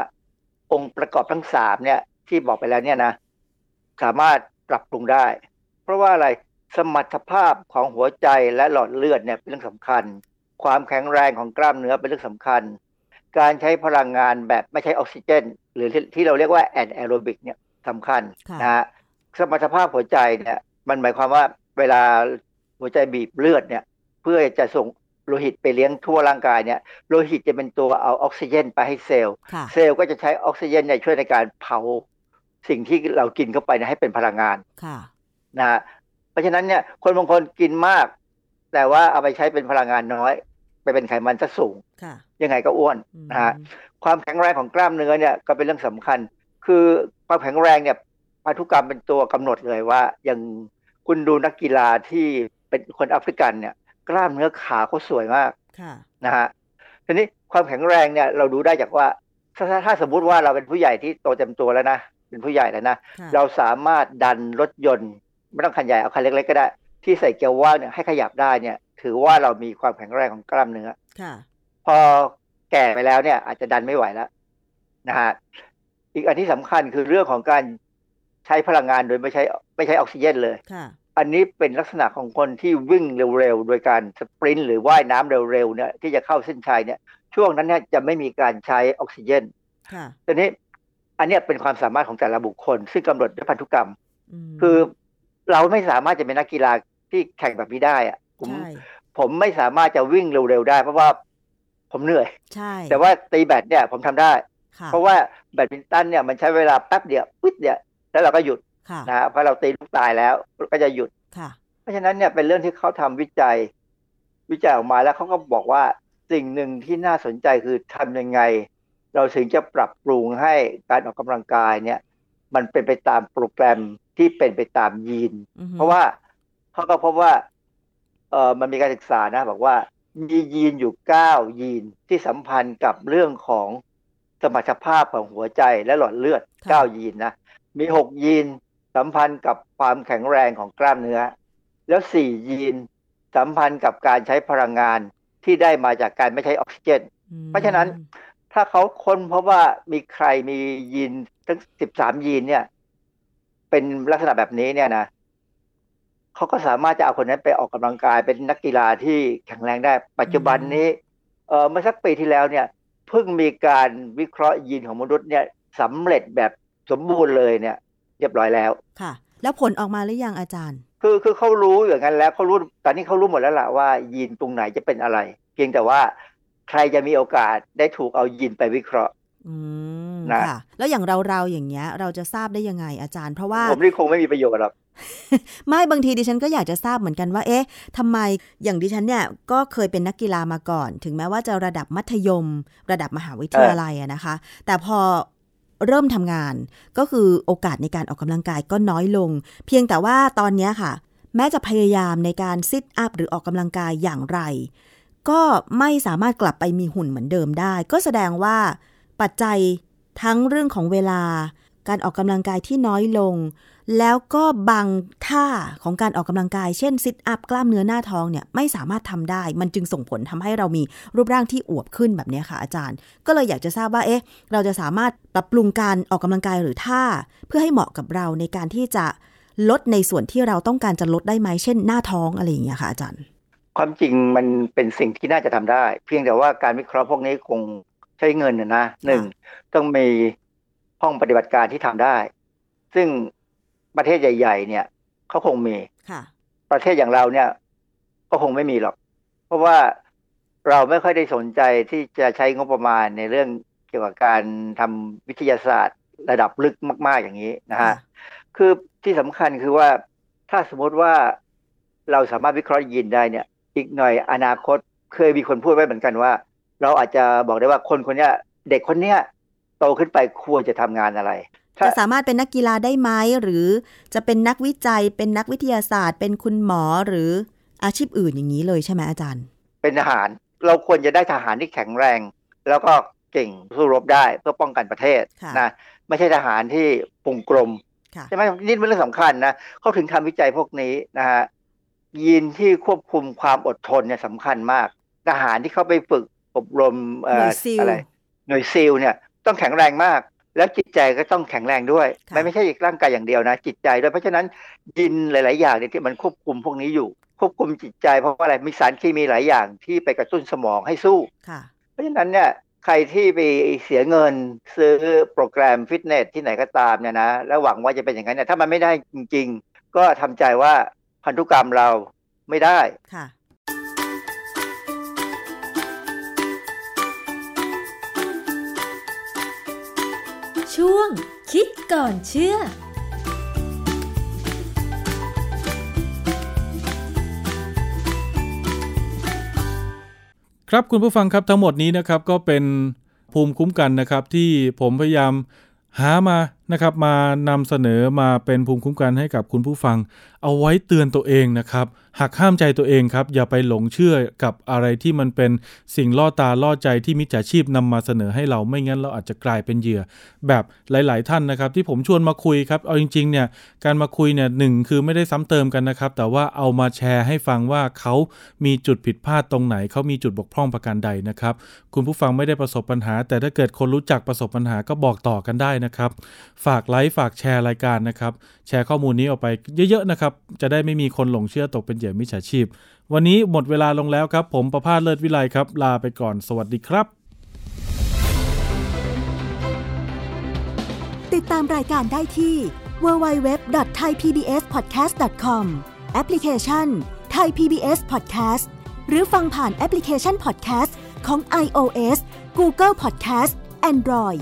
องค์ประกอบทั้งสามเนี่ย ที่บอกไปแล้วเนี่ยนะ สามารถปรับปรุงได้ เพราะว่าอะไรสมรรถภาพของหัวใจและหลอดเลือดเนี่ยเป็นเรื่องสำคัญ ความแข็งแรงของกล้ามเนื้อเป็นเรื่องสำคัญ การใช้พลังงานแบบไม่ใช้ออกซิเจน หรือที่ที่เราเรียกว่า anaerobic เนี่ยสำคัญค่ะนะฮะสมรรถภาพหัวใจเนี่ย มันหมายความว่าเวลาหัวใจบีบเลือดเนี่ย เพื่อจะส่ง โลหิตไปเลี้ยงทั่วร่างกายเนี่ยโลหิตจะเป็นตัวเอาออกซิเจนไปให้เซลล์ค่ะเซลล์ก็จะใช้ออกซิเจนเนี่ยช่วยในการเผาสิ่งที่เรากินเข้าไปเนี่ยให้เป็นพลังงานค่ะนะฮะเพราะฉะนั้นเนี่ยคนบางคนกินมาก แต่ว่าเอาไปใช้เป็นพลังงานน้อย ไปเป็นไขมันซะสูงค่ะยังไงก็อ้วนอืมนะฮะความแข็งแรงของกล้ามเนื้อเนี่ยก็เป็นเรื่องสำคัญ คือความแข็งแรงเนี่ยพันธุกรรมเป็นตัวกำหนดเลยว่าอย่างคุณดูนักกีฬาที่เป็นคนแอฟริกันเนี่ย กล้ามเนื้อขาเขาสวยมากค่ะนะฮะทีนี้ความแข็งแรงเนี่ยเราดูได้จากว่าถ้าถ้าถ้าสมมุติว่าเราเป็นผู้ใหญ่ที่โตเต็มตัวแล้วนะเป็นผู้ใหญ่แล้วนะค่ะเราสามารถดันรถยนต์ ไม่ต้องคันใหญ่เอาคันเล็กๆก็ได้ ที่ใส่เกียร์ว่างเนี่ยให้ขยับได้เนี่ย ถือว่าเรามีความแข็งแรงของกล้ามเนื้อค่ะพอแก่ไปแล้วเนี่ย อาจจะดันไม่ไหวแล้วนะฮะอีกอันที่สำคัญคือเรื่องของการใช้พลังงานโดยไม่ใช้ไม่ใช้ออกซิเจนเลยค่ะ อันนี้เป็นลักษณะของคนที่วิ่งเร็วๆ โดยการสปรินต์หรือว่ายน้ำเร็วๆเนี่ยที่จะเข้าเส้นชัยเนี่ยช่วงนั้นเนี่ยจะไม่มีการใช้ออกซิเจนค่ะทีนี้อันเนี้ยเป็นความสามารถของแต่ละบุคคล ซึ่งกำหนดด้วยพันธุกรรมมคือเราไม่สามารถจะเป็นนักกีฬาที่แข่งแบบนี้ได้อะผมใช่ผมไม่สามารถจะวิ่งเร็วๆได้ เพราะว่าผมเหนื่อยใช่แต่ว่าตีแบดเนี่ยผมทำได้ค่ะเพราะว่าแบดมินตันเนี่ยมันใช้เวลาแป๊บเดียวปึ๊ดเดียวแล้วเราก็หยุดค่ะ นะฮะเพราะเราตีลูกตายแล้วก็จะหยุดค่ะเพราะฉะนั้นเนี่ยเป็นเรื่องที่เขาทำวิจัย วิจัยออกมาแล้วเขาก็บอกว่าสิ่งหนึ่งที่น่าสนใจคือทำยังไง เราถึงจะปรับปรุงให้การออกกำลังกายเนี่ย มันเป็นไปตามโปรแกรมที่เป็นไปตามยีนอือฮึเพราะว่าเขาก็พบว่าเออมันมีการศึกษานะ บอกว่ามียีนอยู่เก้ายีนที่สัมพันธ์กับเรื่องของสมรรถภาพของหัวใจและหลอดเลือดเก้ายีนนะมีหกยีน สัมพันธ์กับความแข็งแรงของกล้ามเนื้อ แล้วสี่ยีนสัมพันธ์กับการใช้พลังงานที่ได้มาจากการไม่ใช้ออกซิเจนอืมเพราะฉะนั้นถ้าเขาค้นเพราะว่ามีใครมียีนทั้งสิบสามยีนเนี่ย เป็นลักษณะแบบนี้เนี่ยนะเขาก็สามารถจะเอาคนนั้นไปออกกำลังกายเป็นนักกีฬาที่แข็งแรงได้ ปัจจุบันนี้เออเมื่อสักปีที่แล้วเนี่ยเพิ่งมีการวิเคราะห์ยีนของมนุษย์เนี่ยสำเร็จแบบสมบูรณ์เลยเนี่ย เรียบร้อยแล้วค่ะ แล้วผลออกมาหรือยังอาจารย์ คือคือเขารู้อย่างนั้นแล้วเขารู้ตอนนี้เขารู้หมดแล้วล่ะว่ายีนตรงไหนจะเป็นอะไร เพียงแต่ว่าใครจะมีโอกาสได้ถูกเอายีนไปวิเคราะห์อืมนะค่ะแล้วอย่างเราเราๆอย่างเงี้ย เราจะทราบได้ยังไงอาจารย์ เพราะว่าผมนี่คงไม่มีประโยชน์หรอกไม่บางทีดิฉันก็อยากจะทราบเหมือนกันว่า เอ๊ะทำไมอย่างดิฉันเนี่ยก็เคยเป็นนักกีฬามาก่อน ถึงแม้ว่าจะระดับมัธยม ระดับมหาวิทยาลัยอะนะคะ แต่พอ เริ่มทำงาน ก็คือโอกาสในการออกกำลังกายก็น้อยลง เพียงแต่ว่าตอนนี้ค่ะ แม้จะพยายามในการซิทอัพหรือออกกำลังกายอย่างไร ก็ไม่สามารถกลับไปมีหุ่นเหมือนเดิมได้ ก็แสดงว่าปัจจัยทั้งเรื่องของเวลา การออกกำลังกายที่น้อยลง แล้วก็บางท่าของการออกกำลังกาย เช่นซิทอัพกล้ามเนื้อหน้าท้องเนี่ยไม่สามารถทำได้ มันจึงส่งผลทำให้เรามีรูปร่างที่อวบขึ้นแบบเนี้ยค่ะอาจารย์ ก็เลยอยากจะทราบว่าเอ๊ะเราจะสามารถปรับปรุงการออกกำลังกายหรือท่า เพื่อให้เหมาะกับเราในการที่จะลดในส่วนที่เราต้องการจะลดได้ไหมเช่น หน้าท้องอะไรอย่างเงี้ยค่ะอาจารย์ ความจริงมันเป็นสิ่งที่น่าจะทำได้ เพียงแต่ว่าการวิเคราะห์พวกนี้คงใช้เงินนะนะหนึ่งต้องมี ห้องปฏิบัติการที่ทำได้ ซึ่งประเทศใหญ่ ๆ เนี่ยเขาคงมีค่ะประเทศอย่างเราเนี่ย ก็คงไม่มีหรอก เพราะว่าเราไม่ค่อยได้สนใจที่จะใช้งบประมาณในเรื่องเกี่ยวกับการทำวิทยาศาสตร์ระดับลึกมาก ๆอย่างนี้นะฮะคือที่สำคัญคือว่าถ้าสมมติว่าเราสามารถวิเคราะห์ยีนได้เนี่ย อีกหน่อยอนาคตเคยมีคนพูดไว้เหมือนกันว่า เราอาจจะบอกได้ว่าคนคนเนี้ยเด็กคนเนี้ย โตขึ้นไปควรจะทำงานอะไรถ้าจะสามารถเป็นนักกีฬาได้ไหมหรือจะเป็นนักวิจัยเป็นนักวิทยาศาสตร์ เป็นคุณหมอหรืออาชีพอื่นอย่างนี้เลยใช่ไหมอาจารย์ เป็นทหารเราควรจะได้ทหารที่แข็งแรง แล้วก็เก่งสู้รบได้เพื่อป้องกันประเทศค่ะนะไม่ใช่ทหารที่ปุงกลมค่ะใช่ไหมนี่เป็นเรื่องสำคัญนะเขาถึงทำวิจัยพวกนี้นะฮะยีนที่ควบคุมความอดทนเนี่ยสำคัญมาก ทหารที่เขาไปฝึกอบรมเอ่หน่อวยซิลอะไรหน่วยซิลเนี่ย ต้องแข็งแรงมาก แล้วจิตใจก็ต้องแข็งแรงด้วยค่ะมันไม่ใช่ร่างกายอย่างเดียวนะ จิตใจด้วยเพราะฉะนั้นยีนหลาย ๆ อย่างเนี่ยที่มันควบคุมพวกนี้อยู่ ควบคุมจิตใจเพราะว่าอะไรมีสารเคมีหลายอย่างที่ไปกระตุ้นสมองให้สู้ค่ะเพราะฉะนั้นเนี่ยใครที่ไปเสียเงินซื้อโปรแกรมฟิตเนสที่ไหนก็ตามเนี่ยนะแล้วหวังว่าจะเป็นอย่างนั้นเนี่ยถ้ามันไม่ได้จริง ๆ ก็ทำใจว่าพันธุกรรมเราไม่ได้ ช่วง คิดก่อนเชื่อครับคุณผู้ฟังครับทั้งหมดนี้นะครับก็เป็นภูมิคุ้มกันนะครับที่ผมพยายามหามา นะครับมานำเสนอมาเป็นภูมิคุ้มกันให้กับคุณผู้ฟัง เอาไว้เตือนตัวเองนะครับหักห้ามใจตัวเองครับ อย่าไปหลงเชื่อกับอะไรที่มันเป็นสิ่งล่อตาล่อใจที่มิจฉาชีพนำมาเสนอให้เราไม่งั้นเราอาจจะกลายเป็นเหยื่อ แบบหลาย ๆ ท่านนะครับ ที่ผมชวนมาคุยครับเอาจริง ๆ เนี่ยการมาคุยเนี่ยหนึ่งคือไม่ได้ซ้ำเติมกันนะครับ แต่ว่าเอามาแชร์ให้ฟังว่าเขามีจุดผิดพลาดตรงไหนเขามีจุดบกพร่องประการใดนะครับคุณผู้ฟังไม่ได้ประสบปัญหา แต่ถ้าเกิดคนรู้จักประสบปัญหาก็บอกต่อกันได้นะครับฝากไลค์ฝากแชร์รายการนะครับ แชร์ข้อมูลนี้ออกไปเยอะๆนะครับ จะได้ไม่มีคนหลงเชื่อตกเป็นเหยื่อมิจฉาชีพ วันนี้หมดเวลาลงแล้วครับ ผมประพาสเลิศวิไลครับ ลาไปก่อนสวัสดีครับ ติดตามรายการได้ที่ www.thaipbspodcast.com แอปพลิเคชัน Thai PBS Podcast หรือฟังผ่านแอปพลิเคชัน Podcast ของ iOS Google Podcast Android